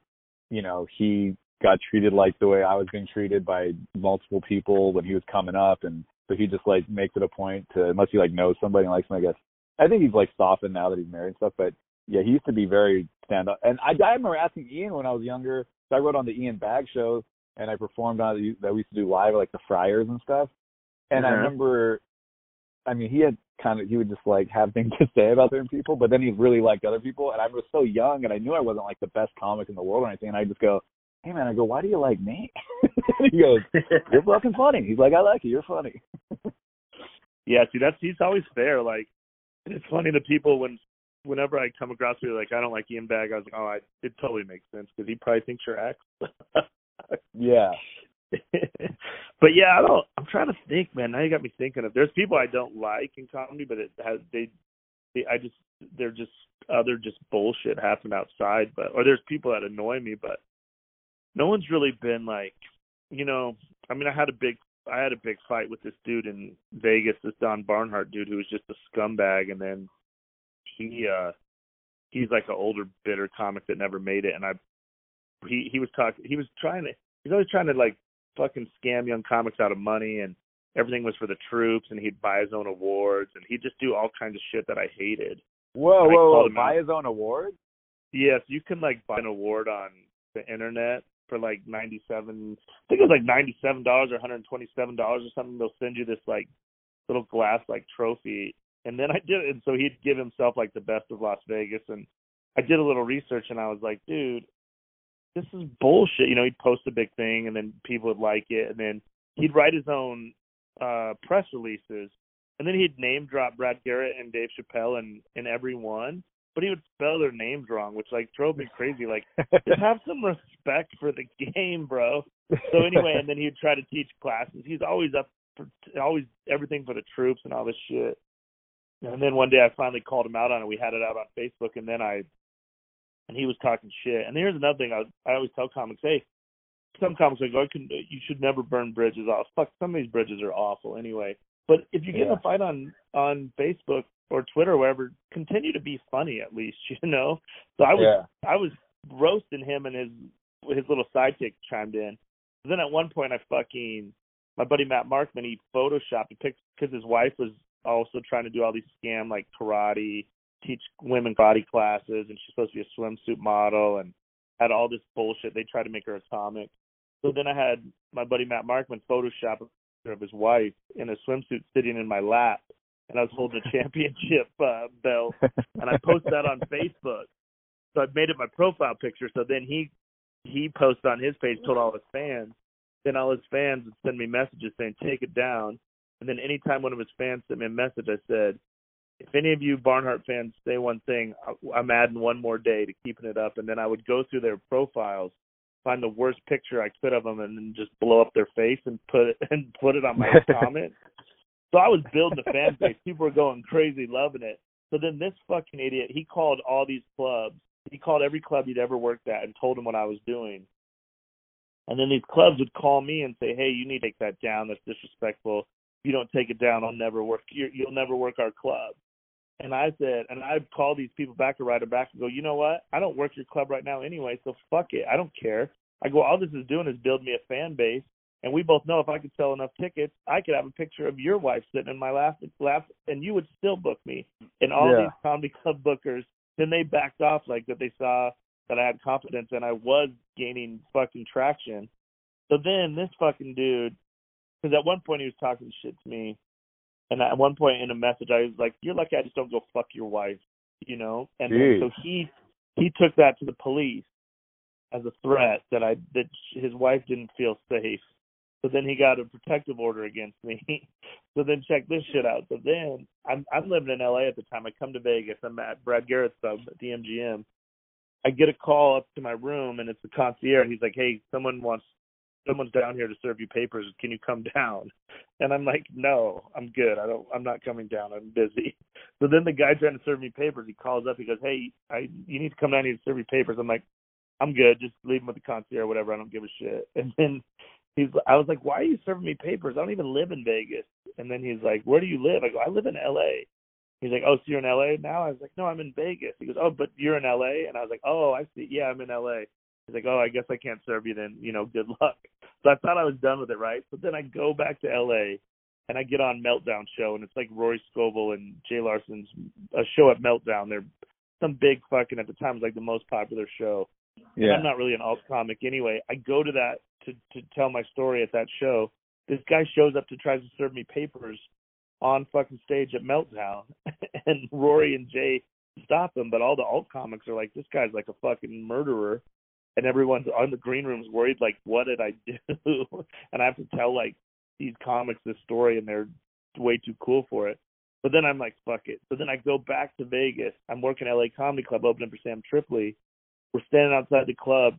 [SPEAKER 3] you know, he got treated like the way I was being treated by multiple people when he was coming up. And so he just like makes it a point to, unless he like knows somebody and likes him, I guess. I think he's like softened now that he's married and stuff, but yeah, he used to be very stand up. And I, I remember asking Ian when I was younger. So I wrote on the Ian Bagg show, and I performed on that we used to do live, like the Friars and stuff. And I
[SPEAKER 4] Uh-huh.
[SPEAKER 3] remember, I mean, he had kind of he would just like have things to say about certain people, but then he really liked other people. And I was so young, and I knew I wasn't like the best comic in the world or anything. And I just go, "Hey man," I go, "Why do you like me?" and he goes, "You're fucking funny." He's like, "I like you. You're funny."
[SPEAKER 4] Yeah, see, that's he's always fair. Like, it's funny to people when, whenever I come across people like I don't like Ian Bagg, I was like, oh, I, it totally makes sense because he probably thinks you're X.
[SPEAKER 3] yeah.
[SPEAKER 4] but yeah, I don't. I'm trying to think, man. Now you got me thinking of. There's people I don't like in comedy, but it has they. they I just they're just other just bullshit happening outside, but or there's people that annoy me, but no one's really been like, you know. I mean, I had a big I had a big fight with this dude in Vegas, this Don Barnhart dude who was just a scumbag, and then he uh he's like an older bitter comic that never made it, and I he he was talking he was trying to he's always trying to like fucking scam young comics out of money and everything was for the troops and he'd buy his own awards and he'd just do all kinds of shit that I hated.
[SPEAKER 3] Whoa,
[SPEAKER 4] I
[SPEAKER 3] whoa, whoa! Buy
[SPEAKER 4] out.
[SPEAKER 3] his own award?
[SPEAKER 4] Yes, you can like buy an award on the internet for like ninety seven I think it was like ninety seven dollars or hundred and twenty seven dollars or something. They'll send you this like little glass like trophy and then I did it. and so he'd give himself like the best of Las Vegas and I did a little research and I was like, dude, this is bullshit. You know, he'd post a big thing and then people would like it, and then he'd write his own uh press releases, and then he'd name drop Brad Garrett and Dave Chappelle and and everyone. But he would spell their names wrong, which like drove me crazy. Like, just have some respect for the game, bro. So anyway, and then he'd try to teach classes. He's always up for always everything for the troops and all this shit. And then one day I finally called him out on it. We had it out on Facebook, and then I and he was talking shit. And here's another thing I I always tell comics, hey, some comics like, oh, I can, you should never burn bridges off. Fuck, some of these bridges are awful anyway. But if you get in a fight on on Facebook or Twitter or wherever, continue to be funny at least, you know. So I was
[SPEAKER 3] yeah.
[SPEAKER 4] I was roasting him and his his little sidekick chimed in. Then at one point I fucking my buddy Matt Markman he photoshopped a picture because his wife was also trying to do all these scam like karate, teach women body classes, and she's supposed to be a swimsuit model and had all this bullshit. They tried to make her a comic. So then I had my buddy Matt Markman Photoshop a picture of his wife in a swimsuit sitting in my lap, and I was holding a championship uh, belt, and I posted that on Facebook. So I made it my profile picture. So then he he posted on his page, told all his fans. Then all his fans would send me messages saying, "Take it down." And then anytime one of his fans sent me a message, I said, "If any of you Barnhart fans say one thing, I'm adding one more day to keeping it up." And then I would go through their profiles, find the worst picture I could of them, and then just blow up their face and put it and put it on my comment. So I was building a fan base. People were going crazy, loving it. So then this fucking idiot, he called all these clubs. He called every club he'd ever worked at and told them what I was doing. And then these clubs would call me and say, "Hey, you need to take that down. That's disrespectful. If you don't take it down, I'll never work. You're, you'll never work our club." And I said, and I'd call these people back or write them back and go, "You know what? I don't work your club right now anyway, so fuck it. I don't care." I go, all this is doing is build me a fan base, and we both know if I could sell enough tickets, I could have a picture of your wife sitting in my lap, lap and you would still book me. And all
[SPEAKER 3] Yeah.
[SPEAKER 4] these comedy club bookers, then they backed off like that. They saw that I had confidence and I was gaining fucking traction. So then this fucking dude, because at one point he was talking shit to me, and at one point in a message I was like, "You're lucky I just don't go fuck your wife," you know. And
[SPEAKER 3] Jeez.
[SPEAKER 4] so he he took that to the police as a threat that I that his wife didn't feel safe. So then he got a protective order against me. so then check this shit out. So then I'm I'm living in LA at the time. I come to Vegas. I'm at Brad Garrett's sub at the MGM. I get a call up to my room and it's the concierge. He's like, "Hey, someone wants someone's down here to serve you papers. Can you come down?" And I'm like, "No, I'm good. I don't. I'm not coming down. I'm busy." So then the guy trying to serve me papers, he calls up. He goes, "Hey, I you need to come down here to serve me papers." I'm like, "I'm good. Just leave them with the concierge or whatever. I don't give a shit." And then he's, I was like, "Why are you serving me papers? I don't even live in Vegas." And then he's like, "Where do you live?" I go, "I live in L.A." He's like, "Oh, so you're in L.A. now?" I was like, "No, I'm in Vegas." He goes, "Oh, but you're in L.A." And I was like, "Oh, I see. Yeah, I'm in L.A." He's like, "Oh, I guess I can't serve you then. You know, good luck." So I thought I was done with it, right? But then I go back to L.A. and I get on Meltdown show, and it's like Rory Scovel and Jay Larson's a show at Meltdown. They're some big fucking at the time was like the most popular show. And
[SPEAKER 3] Yeah.
[SPEAKER 4] I'm not really an alt comic anyway. I go to that to to tell my story at that show. This guy shows up to try to serve me papers on fucking stage at Meltdown, and Rory and Jay stop him. But all the alt comics are like, this guy's like a fucking murderer, and everyone's on the green rooms worried like, what did I do? and I have to tell like these comics this story, and they're way too cool for it. But then I'm like, fuck it. So then I go back to Vegas. I'm working at LA Comedy Club, opening for Sam Tripoli. We're standing outside the club.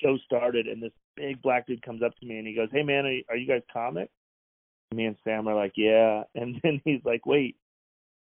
[SPEAKER 4] Show started, and this big black dude comes up to me and he goes, "Hey man, are you, are you guys comics?" Me and Sam are like, "Yeah." And then he's like, "Wait,"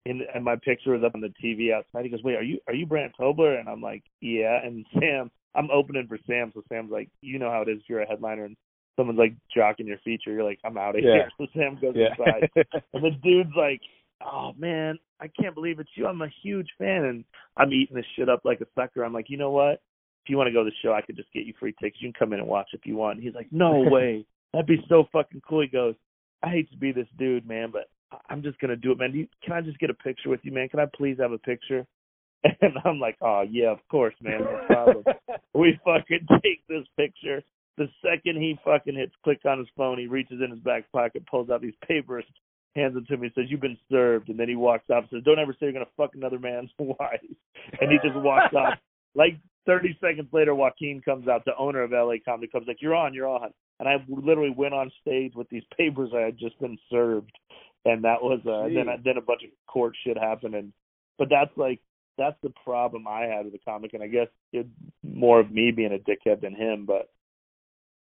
[SPEAKER 4] and, and my picture was up on the TV outside. He goes, "Wait, are you are you Brandt Tobler?" And I'm like, "Yeah." And Sam, I'm opening for Sam, so Sam's like, "You know how it is if you're a headliner and someone's like jocking your feature. You're like, I'm out of
[SPEAKER 3] Yeah.
[SPEAKER 4] here." So Sam goes
[SPEAKER 3] Yeah.
[SPEAKER 4] inside. And the dude's like, "Oh man, I can't believe it's you. I'm a huge fan." And I'm eating this shit up like a sucker. I'm like, "You know what? If you want to go to the show, I could just get you free tickets. You can come in and watch if you want." And he's like, "No way. That'd be so fucking cool." He goes, "I hate to be this dude, man, but I'm just gonna do it, man. Do you, can I just get a picture with you, man? Can I please have a picture?" And I'm like, "Oh yeah, of course, man. No problem." we fucking take this picture. The second he fucking hits click on his phone, he reaches in his back pocket, pulls out these papers, hands them to me, says, You've been served. And then he walks off and says, Don't ever say you're going to fuck another man's wife. And he just walks off like 30 seconds later, Joaquin comes out, the owner of LA Comedy comes like, "You're on, you're on." And I literally went on stage with these papers I had just been served, and that was uh, then then a bunch of court shit happened, and but that's like that's the problem I had with the comic, and I guess it's more of me being a dickhead than him, but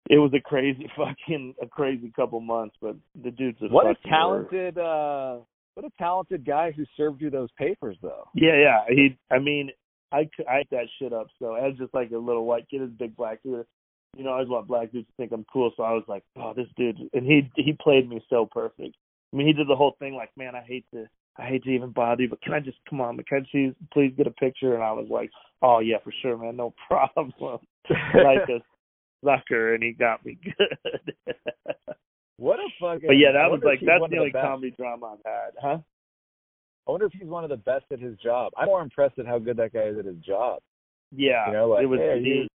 [SPEAKER 4] it was a crazy fucking a crazy couple months. But the dude's a
[SPEAKER 3] what a talented uh what a talented guy who served you those papers though.
[SPEAKER 4] Yeah, yeah. He, I mean, I I ate that shit up. So I as just like a little white kid, his big black dude. You know, I always want black dudes to think I'm cool. So I was like, oh, this dude, and he he played me so perfect. I mean, he did the whole thing like, man, I hate to I hate to even bother you, but can I just come on? Can I please get a picture? And I was like, oh yeah, for sure, man, no problem. like a sucker, and he got me good.
[SPEAKER 3] what a fucking.
[SPEAKER 4] But yeah, that was like that's
[SPEAKER 3] the
[SPEAKER 4] only
[SPEAKER 3] the
[SPEAKER 4] comedy drama I've had, huh?
[SPEAKER 3] I wonder if he's one of the best at his job. I'm more impressed at how good that guy is at his job.
[SPEAKER 4] Yeah,
[SPEAKER 3] you know, like,
[SPEAKER 4] it was.
[SPEAKER 3] hey,
[SPEAKER 4] it,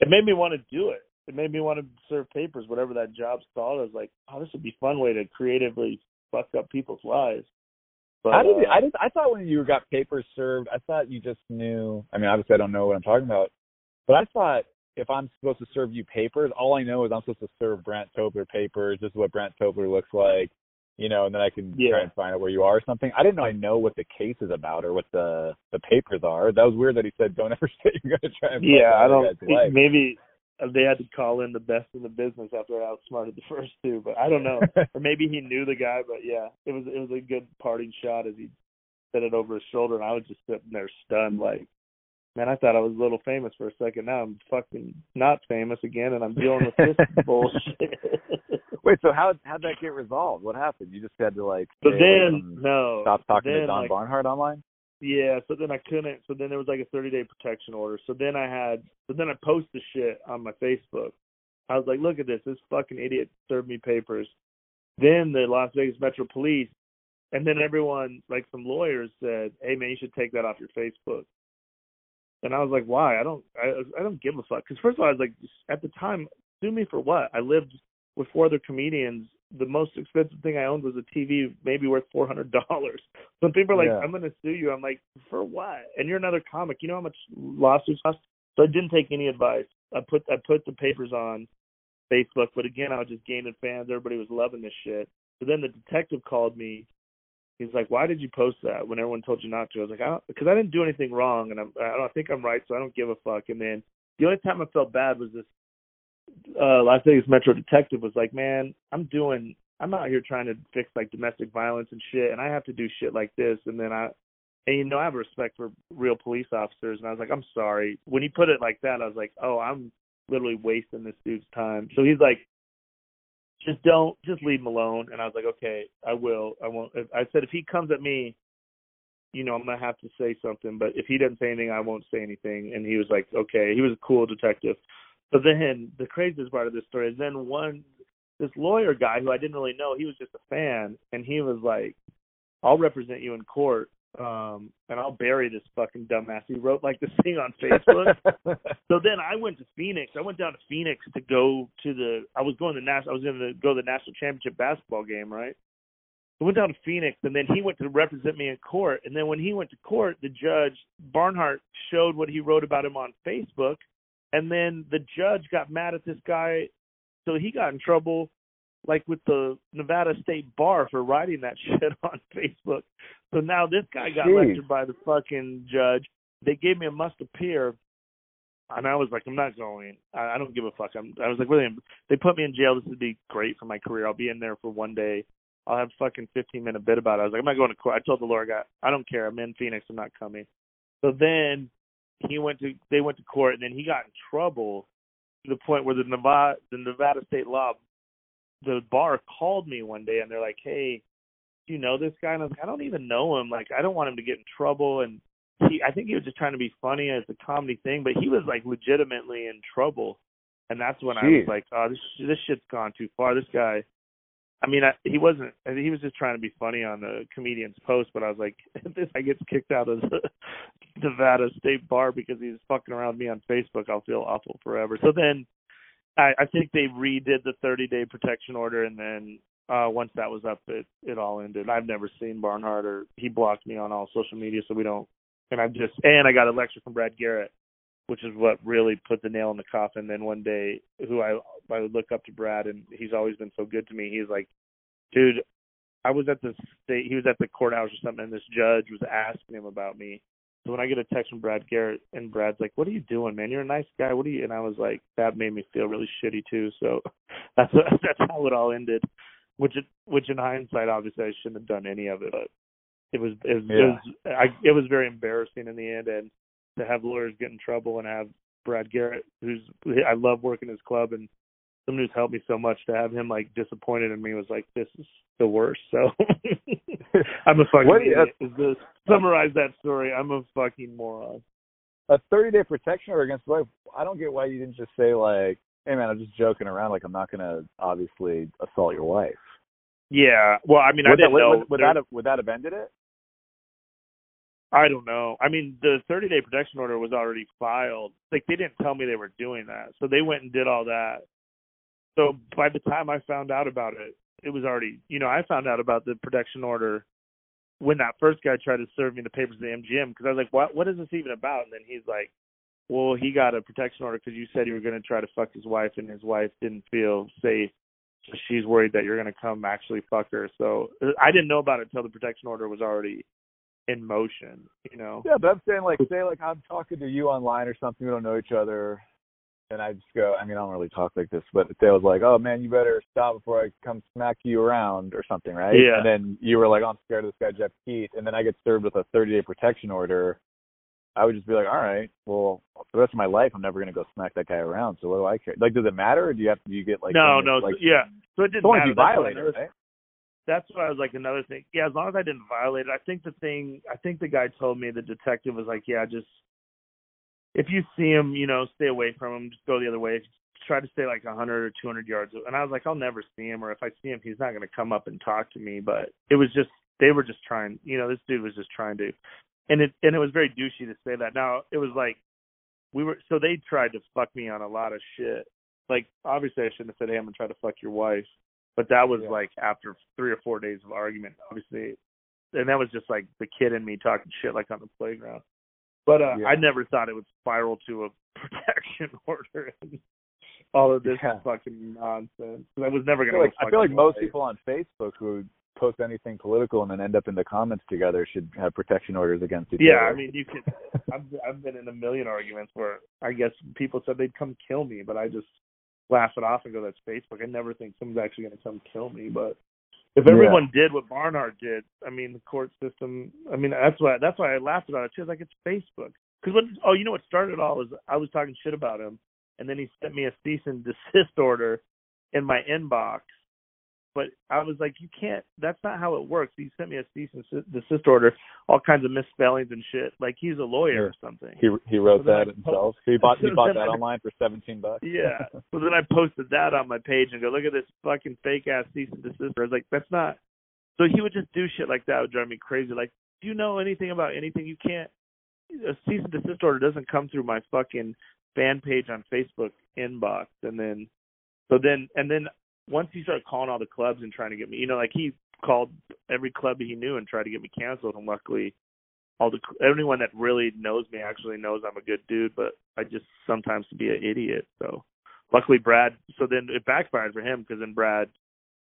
[SPEAKER 4] it made me want to do it. It made me want to serve papers, whatever that job's called. I was like, oh, this would be a fun way to creatively fuck up people's lives. But,
[SPEAKER 3] How did
[SPEAKER 4] uh,
[SPEAKER 3] I just I thought when you got papers served, I thought you just knew. I mean, obviously I don't know what I'm talking about, but I thought if I'm supposed to serve you papers, all I know is I'm supposed to serve Brandt Tobler papers. This is what Brandt Tobler looks like, you know, and then I can
[SPEAKER 4] Yeah.
[SPEAKER 3] try and find out where you are or something. I didn't know I know what the case is about or what the the papers are. That was weird that he said don't ever say you're going to try and
[SPEAKER 4] yeah, I don't. think- Maybe Uh, they had to call in the best in the business after I outsmarted the first two, but I don't know. or maybe he knew the guy, but yeah, it was it was a good parting shot as he said it over his shoulder, and I was just sitting there stunned, like, man, I thought I was a little famous for a second. Now I'm fucking not famous again, and I'm dealing with this bullshit.
[SPEAKER 3] Wait, so how how'd that get resolved? What happened? You just had to like
[SPEAKER 4] But then
[SPEAKER 3] from-
[SPEAKER 4] no,
[SPEAKER 3] stop talking
[SPEAKER 4] then,
[SPEAKER 3] to Don
[SPEAKER 4] like,
[SPEAKER 3] Barnhart online.
[SPEAKER 4] Yeah, so then I couldn't. So then there was like a 30 day protection order. So then I had. So then I posted shit on my Facebook. I was like, look at this. This fucking idiot served me papers. Then the Las Vegas Metro Police, and then everyone, like some lawyers, said, hey man, you should take that off your Facebook. And I was like, why? I don't. I I don't give a fuck. Because first of all, I was like, at the time, sue me for what? I lived with four other comedians. The most expensive thing I owned was a TV, maybe worth four hundred dollars. When people are like,
[SPEAKER 3] Yeah.
[SPEAKER 4] "I'm going to sue you," I'm like, "For what?" And you're another comic. You know how much lawsuits cost? So I didn't take any advice. I put I put the papers on Facebook, but again, I was just gaining fans. Everybody was loving this shit. So then the detective called me. He's like, "Why did you post that when everyone told you not to?" I was like, I "Because I didn't do anything wrong, and I'm, I don't think I'm right, so I don't give a fuck." And then the only time I felt bad was this uh Las Vegas Metro detective was like, Man, I'm doing I'm out here trying to fix like domestic violence and shit and I have to do shit like this and then I and you know, I have respect for real police officers and I was like, I'm sorry. When he put it like that, I was like, Oh, I'm literally wasting this dude's time. So he's like just don't just leave him alone and I was like, Okay, I will. I won't I said if he comes at me you know, I'm gonna have to say something, but if he doesn't say anything, I won't say anything. And he was like, okay. He was a cool detective. But then the craziest part of this story is then one this lawyer guy who I didn't really know, he was just a fan, and he was like, "I'll represent you in court, um, and I'll bury this fucking dumbass." He wrote like this thing on Facebook. so then I went to Phoenix. I went down to Phoenix to go to the. I was going to national. I was going to go to the national championship basketball game, right? I went down to Phoenix, and then he went to represent me in court. And then when he went to court, the judge Barnhart showed what he wrote about him on Facebook, and then the judge got mad at this guy, so he got in trouble, like with the Nevada State Bar for writing that shit on Facebook. So now this guy got
[SPEAKER 3] Jeez.
[SPEAKER 4] lectured by the fucking judge. They gave me a must appear. And I was like, I'm not going. I, I don't give a fuck. I'm, I was like, really? They put me in jail. This would be great for my career. I'll be in there for one day. I'll have fucking 15 minute bit about it. I was like, I'm not going to court. I told the lawyer guy, I don't care. I'm in Phoenix. I'm not coming. So then he went to, they went to court, and then he got in trouble to the point where the Nevada, the Nevada state law, the bar called me one day, and they're like, Hey, do you know this guy? And I was like, I don't even know him. Like, I don't want him to get in trouble. And he, I think he was just trying to be funny as a comedy thing, but he was like legitimately in trouble. And that's when I was like, oh, this this shit's gone too far. This guy, I mean, I, he wasn't. I think he was just trying to be funny on the comedian's post. But I was like, this guy gets kicked out of the Nevada State Bar because he's fucking around me on Facebook, I'll feel awful forever. So then, I, I think they redid the 30 day protection order, and then uh once that was up, it it all ended. I've never seen Barnhart, or he blocked me on all social media, so we don't. And I've just and I got a lecture from Brad Garrett which is what really put the nail in the coffin. Then one day, who I I would look up to Brad, and he's always been so good to me. He's like, dude, I was at the state. He was at the courthouse or something, and this judge was asking him about me. So when I get a text from Brad Garrett, and Brad's like, "What are you doing, man? You're a nice guy. What are you?" And I was like, that made me feel really shitty too. So that's that's how it all ended. Which it, which in hindsight, obviously, I shouldn't have done any of it, but it was it was,
[SPEAKER 3] Yeah.
[SPEAKER 4] it was I it was very embarrassing in the end, and to have lawyers get in trouble and have Brad Garrett, who's I love working his club and someone who's helped me so much, to have him like disappointed in me was like this is the worst. So I'm a fucking
[SPEAKER 3] What
[SPEAKER 4] idiot. Is this summarize that story? I'm a fucking moron.
[SPEAKER 3] a 30 day protection order against the wife. I don't get why you didn't just say like, "Hey man, I'm just joking around. Like I'm not gonna obviously assault your wife."
[SPEAKER 4] Yeah. Well, I mean, I
[SPEAKER 3] would, that,
[SPEAKER 4] didn't know.
[SPEAKER 3] would, would that have, would that have ended it?
[SPEAKER 4] I don't know. I mean, the 30 day protection order was already filed. Like they didn't tell me they were doing that, so they went and did all that. So by the time I found out about it, it was already. You know, I found out about the protection order when that first guy tried to serve me the papers of the MGM because I was like, "What? What is this even about?" And then he's like, "Well, he got a protection order because you said you were going to try to fuck his wife, and his wife didn't feel safe." So she's worried that you're going to come actually fuck her. So I didn't know about it until the protection order was already in motion, you know.
[SPEAKER 3] Yeah, but I'm saying like, say like I'm talking to you online or something. We don't know each other, and I just go. I mean, I don't really talk like this, but if they was like, "Oh man, you better stop before I come smack you around" or something, right?
[SPEAKER 4] Yeah.
[SPEAKER 3] And then you were like, oh, "I'm scared of this guy Geoff Keith," and then I get served with a 30 day protection order. I would just be like, all right, well, the rest of my life, I'm never gonna go smack that guy around. So what do I care? Like, does it matter, or do you have do you get like
[SPEAKER 4] no, no,
[SPEAKER 3] like,
[SPEAKER 4] yeah. So it didn't matter.
[SPEAKER 3] you violate it, right?
[SPEAKER 4] That's what I was like. Another thing, yeah. As long as I didn't violate it, I think the thing. I think the guy told me the detective was like, yeah, just if you see him, you know, stay away from him. Just go the other way. Try to stay like a 100 or 200 yards. And I was like, I'll never see him, or if I see him, he's not going to come up and talk to me. But it was just they were just trying. You know, this dude was just trying to, and it and it was very douchey to say that. Now it was like we were so they tried to fuck me on a lot of shit. Like obviously I shouldn't have said, hey, I'm gonna try to fuck your wife. But that was
[SPEAKER 3] Yeah.
[SPEAKER 4] like after three or four days of argument, obviously, and that was just like the kid in me talking shit like on the playground. But uh,
[SPEAKER 3] Yeah.
[SPEAKER 4] I never thought it would spiral to a protection order and all of this
[SPEAKER 3] Yeah.
[SPEAKER 4] fucking nonsense. I was never gonna.
[SPEAKER 3] feel like, I feel like most people on Facebook who post anything political and then end up in the comments together should have protection orders against each
[SPEAKER 4] Yeah,
[SPEAKER 3] other.
[SPEAKER 4] Yeah, I mean, you could. I've I've been in a million arguments where I guess people said they'd come kill me, but I just laugh it off and go, "That's Facebook." I never think someone's actually going to come kill me, but if
[SPEAKER 3] Yeah.
[SPEAKER 4] everyone did what Barnhart did, I mean, the court system. I mean, that's why that's why I laughed about it too. I was like, it's Facebook. Because what? Oh, you know what started it all was I was talking shit about him, and then he sent me a cease and desist order in my inbox. But I was like, you can't. That's not how it works. He sent me a cease and desist order, all kinds of misspellings and shit. Like he's a lawyer or something.
[SPEAKER 3] he he wrote
[SPEAKER 4] So
[SPEAKER 3] that
[SPEAKER 4] I-
[SPEAKER 3] himself. He bought he bought that
[SPEAKER 4] I-
[SPEAKER 3] online for seventeen bucks.
[SPEAKER 4] Yeah. So then I posted that on my page and go, look at this fucking fake ass cease and desist. I was like, that's not. So he would just do shit like that. It would drive me crazy. Like, do you know anything about anything? You can't. A cease and desist order doesn't come through my fucking fan page on Facebook inbox, and then, so then, and then once he started calling all the clubs and trying to get me, you know, like he called every club he knew and tried to get me canceled, and luckily all the anyone that really knows me actually knows I'm a good dude, but I just sometimes be an idiot. So luckily Brad. So then it backfired for him because then Brad,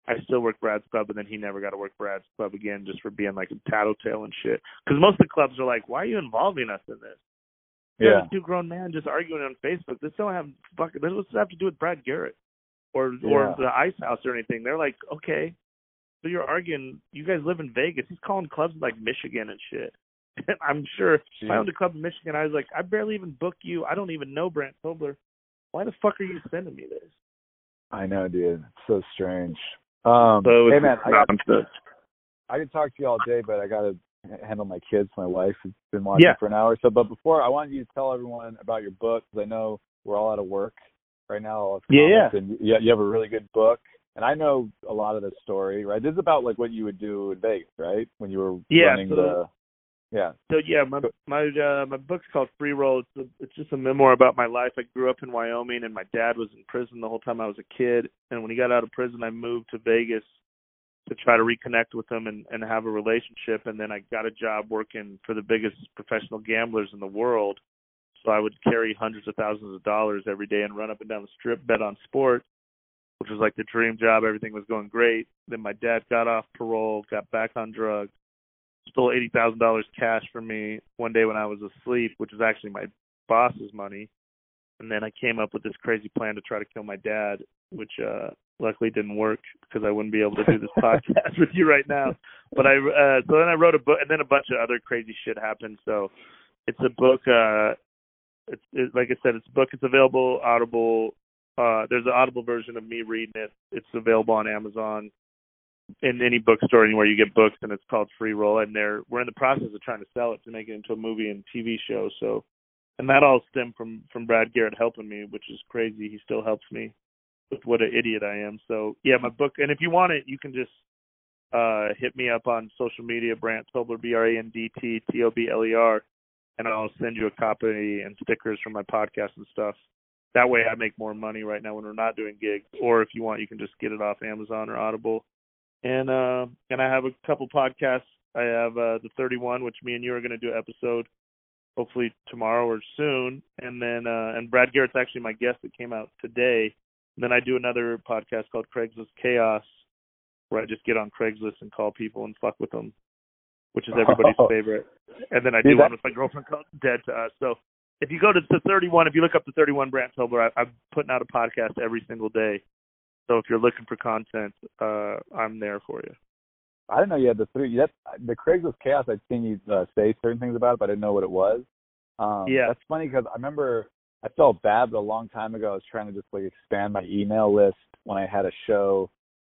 [SPEAKER 4] I still work Brad's club, but then he never got to work Brad's club again just for being like a tattletale and shit. Because most of the clubs are like, why are you involving us in this? You're
[SPEAKER 3] Yeah.
[SPEAKER 4] two grown men just arguing on Facebook. This don't have fucking. This doesn't have to do with Brad Garrett or or the Ice House or anything. They're like, okay, so you're arguing. You guys live in Vegas. He's calling clubs like Michigan and shit. And I'm sure if I owned a club in Michigan, I was like, I barely even book you. I don't even know Brandt Tobler. Why the fuck are you sending me this?
[SPEAKER 3] I know, dude. It's so strange. Um,
[SPEAKER 4] So
[SPEAKER 3] hey man, I got,
[SPEAKER 4] nonsense.
[SPEAKER 3] I could talk to you all day, but I gotta handle my kids. My wife has been watching
[SPEAKER 4] Yeah.
[SPEAKER 3] for an hour. So, but before, I wanted you to tell everyone about your book because I know we're all out of work right now.
[SPEAKER 4] Yeah,
[SPEAKER 3] comics, And you, you have a really good book, and I know a lot of the story. Right, this is about like what you would do in Vegas, right? When you were
[SPEAKER 4] Yeah,
[SPEAKER 3] running
[SPEAKER 4] so-
[SPEAKER 3] the. Yeah.
[SPEAKER 4] So yeah, my my uh, my book's called Free Roll. It's a, it's just a memoir about my life. I grew up in Wyoming, and my dad was in prison the whole time I was a kid. And when he got out of prison, I moved to Vegas to try to reconnect with him and and have a relationship. And then I got a job working for the biggest professional gamblers in the world. So I would carry hundreds of thousands of dollars every day and run up and down the strip, bet on sports, which was like the dream job. Everything was going great. Then my dad got off parole, got back on drugs, stole eighty thousand dollars cash from me one day when I was asleep, which was actually my boss's money. And then I came up with this crazy plan to try to kill my dad, which uh luckily didn't work because I wouldn't be able to do this podcast with you right now. But I uh so then I wrote a book and then a bunch of other crazy shit happened. So it's a book uh it's it, like I said, it's a book. It's available Audible. Uh, there's an Audible version of me reading it. It's available on Amazon, in any bookstore anywhere you get books, and it's called Free Roll. And they're we're in the process of trying to sell it to make it into a movie and TV show. So, and that all stemmed from from Brad Garrett helping me, which is crazy. He still helps me with what an idiot I am. So yeah, my book. And if you want it, you can just uh hit me up on social media, Brandt Tobler, B R A N D T T O B L E R and I'll send you a copy and stickers from my podcast and stuff. That way I make more money right now when we're not doing gigs. Or if you want you can just get it off Amazon or Audible. And uh and I have a couple podcasts. I have uh the thirty one which me and you are gonna do an episode hopefully tomorrow or soon. And then uh and Brad Garrett's actually my guest that came out today. And then I do another podcast called Craigslist Chaos where I just get on Craigslist and call people and fuck with them which is everybody's oh. favorite. And then I do one with my girlfriend called Dead to Us. So if you go to the 31, if you look up the 31 Brandt Tobler, I, I'm putting out a podcast every single day. So if you're looking for content, uh, I'm there for you.
[SPEAKER 3] I didn't know you had the three. That's the Craigslist chaos. I'd seen you uh, say certain things about it, but I didn't know what it was. Um,
[SPEAKER 4] yeah,
[SPEAKER 3] that's funny because I remember I felt bad, but a long time ago I was trying to just like expand my email list when I had a show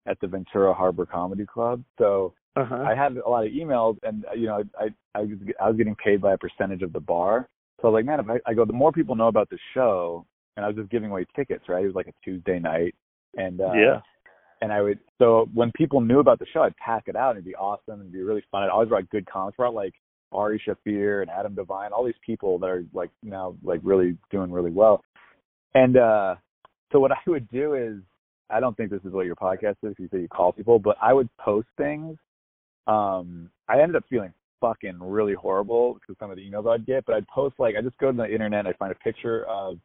[SPEAKER 3] at the Ventura Harbor Comedy Club. So uh-huh. I had a lot of emails, and uh, you know, I I was I was getting paid by a percentage of the bar. So I was like, man, if I, I go, the more people know about the show, and I was just giving away tickets, right? It was like a Tuesday night, and uh,
[SPEAKER 4] yeah,
[SPEAKER 3] and I would so when people knew about the show, I'd pack it out, and it'd be awesome, and it'd be really fun. I'd always write good comments about like Ari Shaffir and Adam Devine, all these people that are like now like really doing really well, and uh so what I would do is I don't think this is what your podcast is. You say you call people, but I would post things um, I ended up feeling fucking really horrible because some of the emails I'd get, but I'd post like I just go to the internet, I find a picture of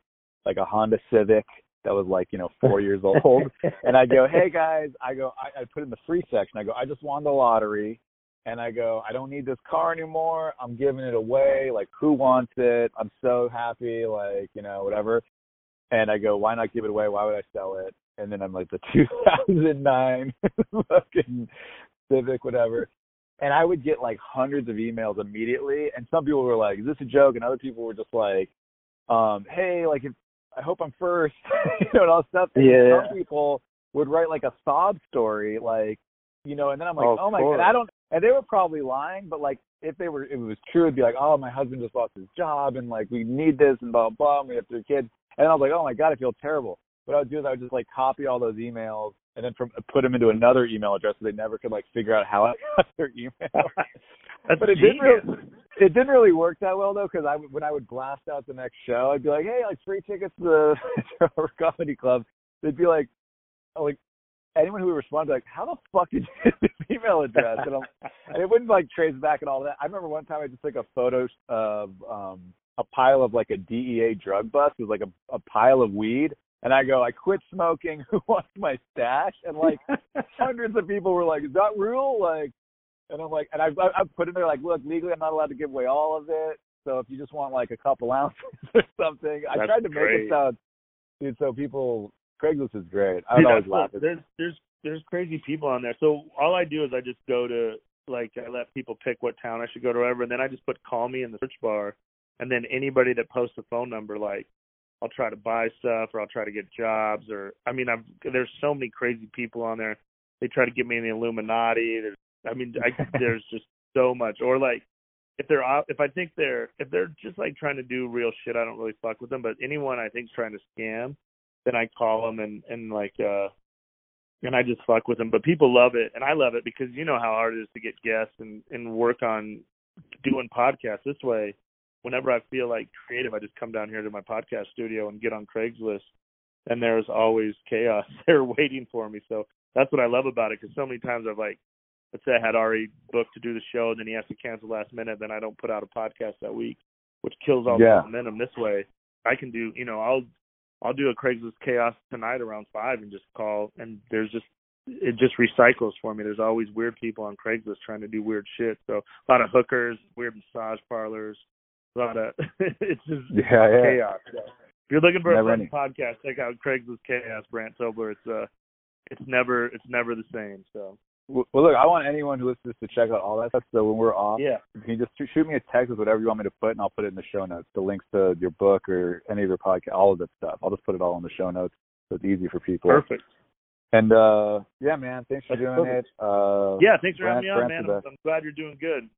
[SPEAKER 3] like a Honda Civic that was like you know four years old, and I go, hey guys, I go, I, I put it in the free section, I go, I just won the lottery, and I go, I don't need this car anymore, I'm giving it away, like who wants it? I'm so happy, like you know whatever, and I go, why not give it away? Why would I sell it? And then I'm like the 2009 fucking Civic, whatever. And I would get like hundreds of emails immediately, and some people were like, "Is this a joke?" And other people were just like, um, "Hey, like, if, I hope I'm first, you know, and all stuff." And
[SPEAKER 4] yeah.
[SPEAKER 3] Some people would write like a sob story, like, you know, and then I'm like,
[SPEAKER 4] oh,
[SPEAKER 3] "Oh my god!" I don't, and they were probably lying, but like, if they were, if it was true, it'd be like, "Oh, my husband just lost his job, and like, we need this, and blah blah, blah and we have three kids." And I was like, "Oh my god, I feel terrible." What I would do is I would just like copy all those emails and then from put them into another email address so they never could like figure out how I got their email.
[SPEAKER 4] but
[SPEAKER 3] it didn't really, it didn't really work that well though because I when I would blast out the next show, I'd be like, hey, like free tickets to the comedy club. They'd be like, oh, like anyone who would respond like, how the fuck did you get this email address? And, I'm, and it wouldn't like trace back and all that. I remember one time I just took a photo of um a pile of like a DEA drug bust. It was like a, a pile of weed and I go, I quit smoking. Who wants my stash? And like hundreds of people were like, Is that real? Like, and I'm like, and I I put in there like, look, legally I'm not allowed to give away all of it. So if you just want like a couple ounces or something,
[SPEAKER 4] That's
[SPEAKER 3] I tried to
[SPEAKER 4] great.
[SPEAKER 3] make it sound, dude. So people, Craigslist is great. I would always laugh.
[SPEAKER 4] There's there's there's crazy people on there. So all I do is I just go to like I let people pick what town I should go to, wherever, and then I just put call me in the search bar, and then anybody that posts a phone number like I'll try to buy stuff or I'll try to get jobs or I mean I've there's so many crazy people on there. They try to get me in the Illuminati. There's I mean I there's just so much or like if they're if I think they're if they're just like trying to do real shit I don't really fuck with them but anyone I think's trying to scam then I call them and and like uh and I just fuck with them but people love it and I love it because you know how hard it is to get guests and and work on doing podcasts this way whenever I feel like creative, I just come down here to my podcast studio and get on Craigslist, and there's always chaos there waiting for me. So that's what I love about it because so many times I've like, let's say I had already booked to do the show, and then he has to cancel last minute, then I don't put out a podcast that week. which kills all
[SPEAKER 3] Yeah.
[SPEAKER 4] the momentum. This way, I can do. You know, I'll I'll do a Craigslist chaos tonight around five and just call, and there's just it just recycles for me. There's always weird people on Craigslist trying to do weird shit. So a lot of hookers, weird massage parlors, lot of it's just
[SPEAKER 3] Yeah, yeah.
[SPEAKER 4] chaos. If you're looking for
[SPEAKER 3] Never
[SPEAKER 4] a fun podcast, check out Craigslist Chaos, Brandt Tobler. It's uh, it's never it's never the same. So
[SPEAKER 3] Well, look, I want anyone who listens to check out all that stuff. So when we're off,
[SPEAKER 4] yeah,
[SPEAKER 3] you can just shoot me a text with whatever you want me to put, and I'll put it in the show notes. The links to your book or any of your podcast, all of that stuff. I'll just put it all in the show notes, so it's easy for people.
[SPEAKER 4] perfect.
[SPEAKER 3] And uh yeah, man, thanks for
[SPEAKER 4] That's
[SPEAKER 3] doing
[SPEAKER 4] perfect.
[SPEAKER 3] it. Uh,
[SPEAKER 4] Yeah, thanks for having me on,
[SPEAKER 3] Brandt's
[SPEAKER 4] man. I'm. I'm glad you're doing good.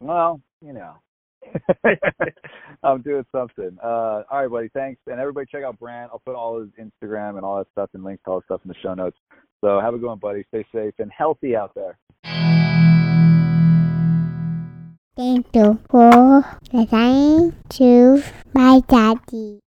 [SPEAKER 3] Well, you know. I'm doing something. Uh, all right, buddy. Thanks. And everybody check out Brandt. I'll put all his Instagram and all that stuff and links to all that stuff in the show notes. So have a good one, buddy. Stay safe and healthy out there.
[SPEAKER 1] Thank you for listening to my daddy.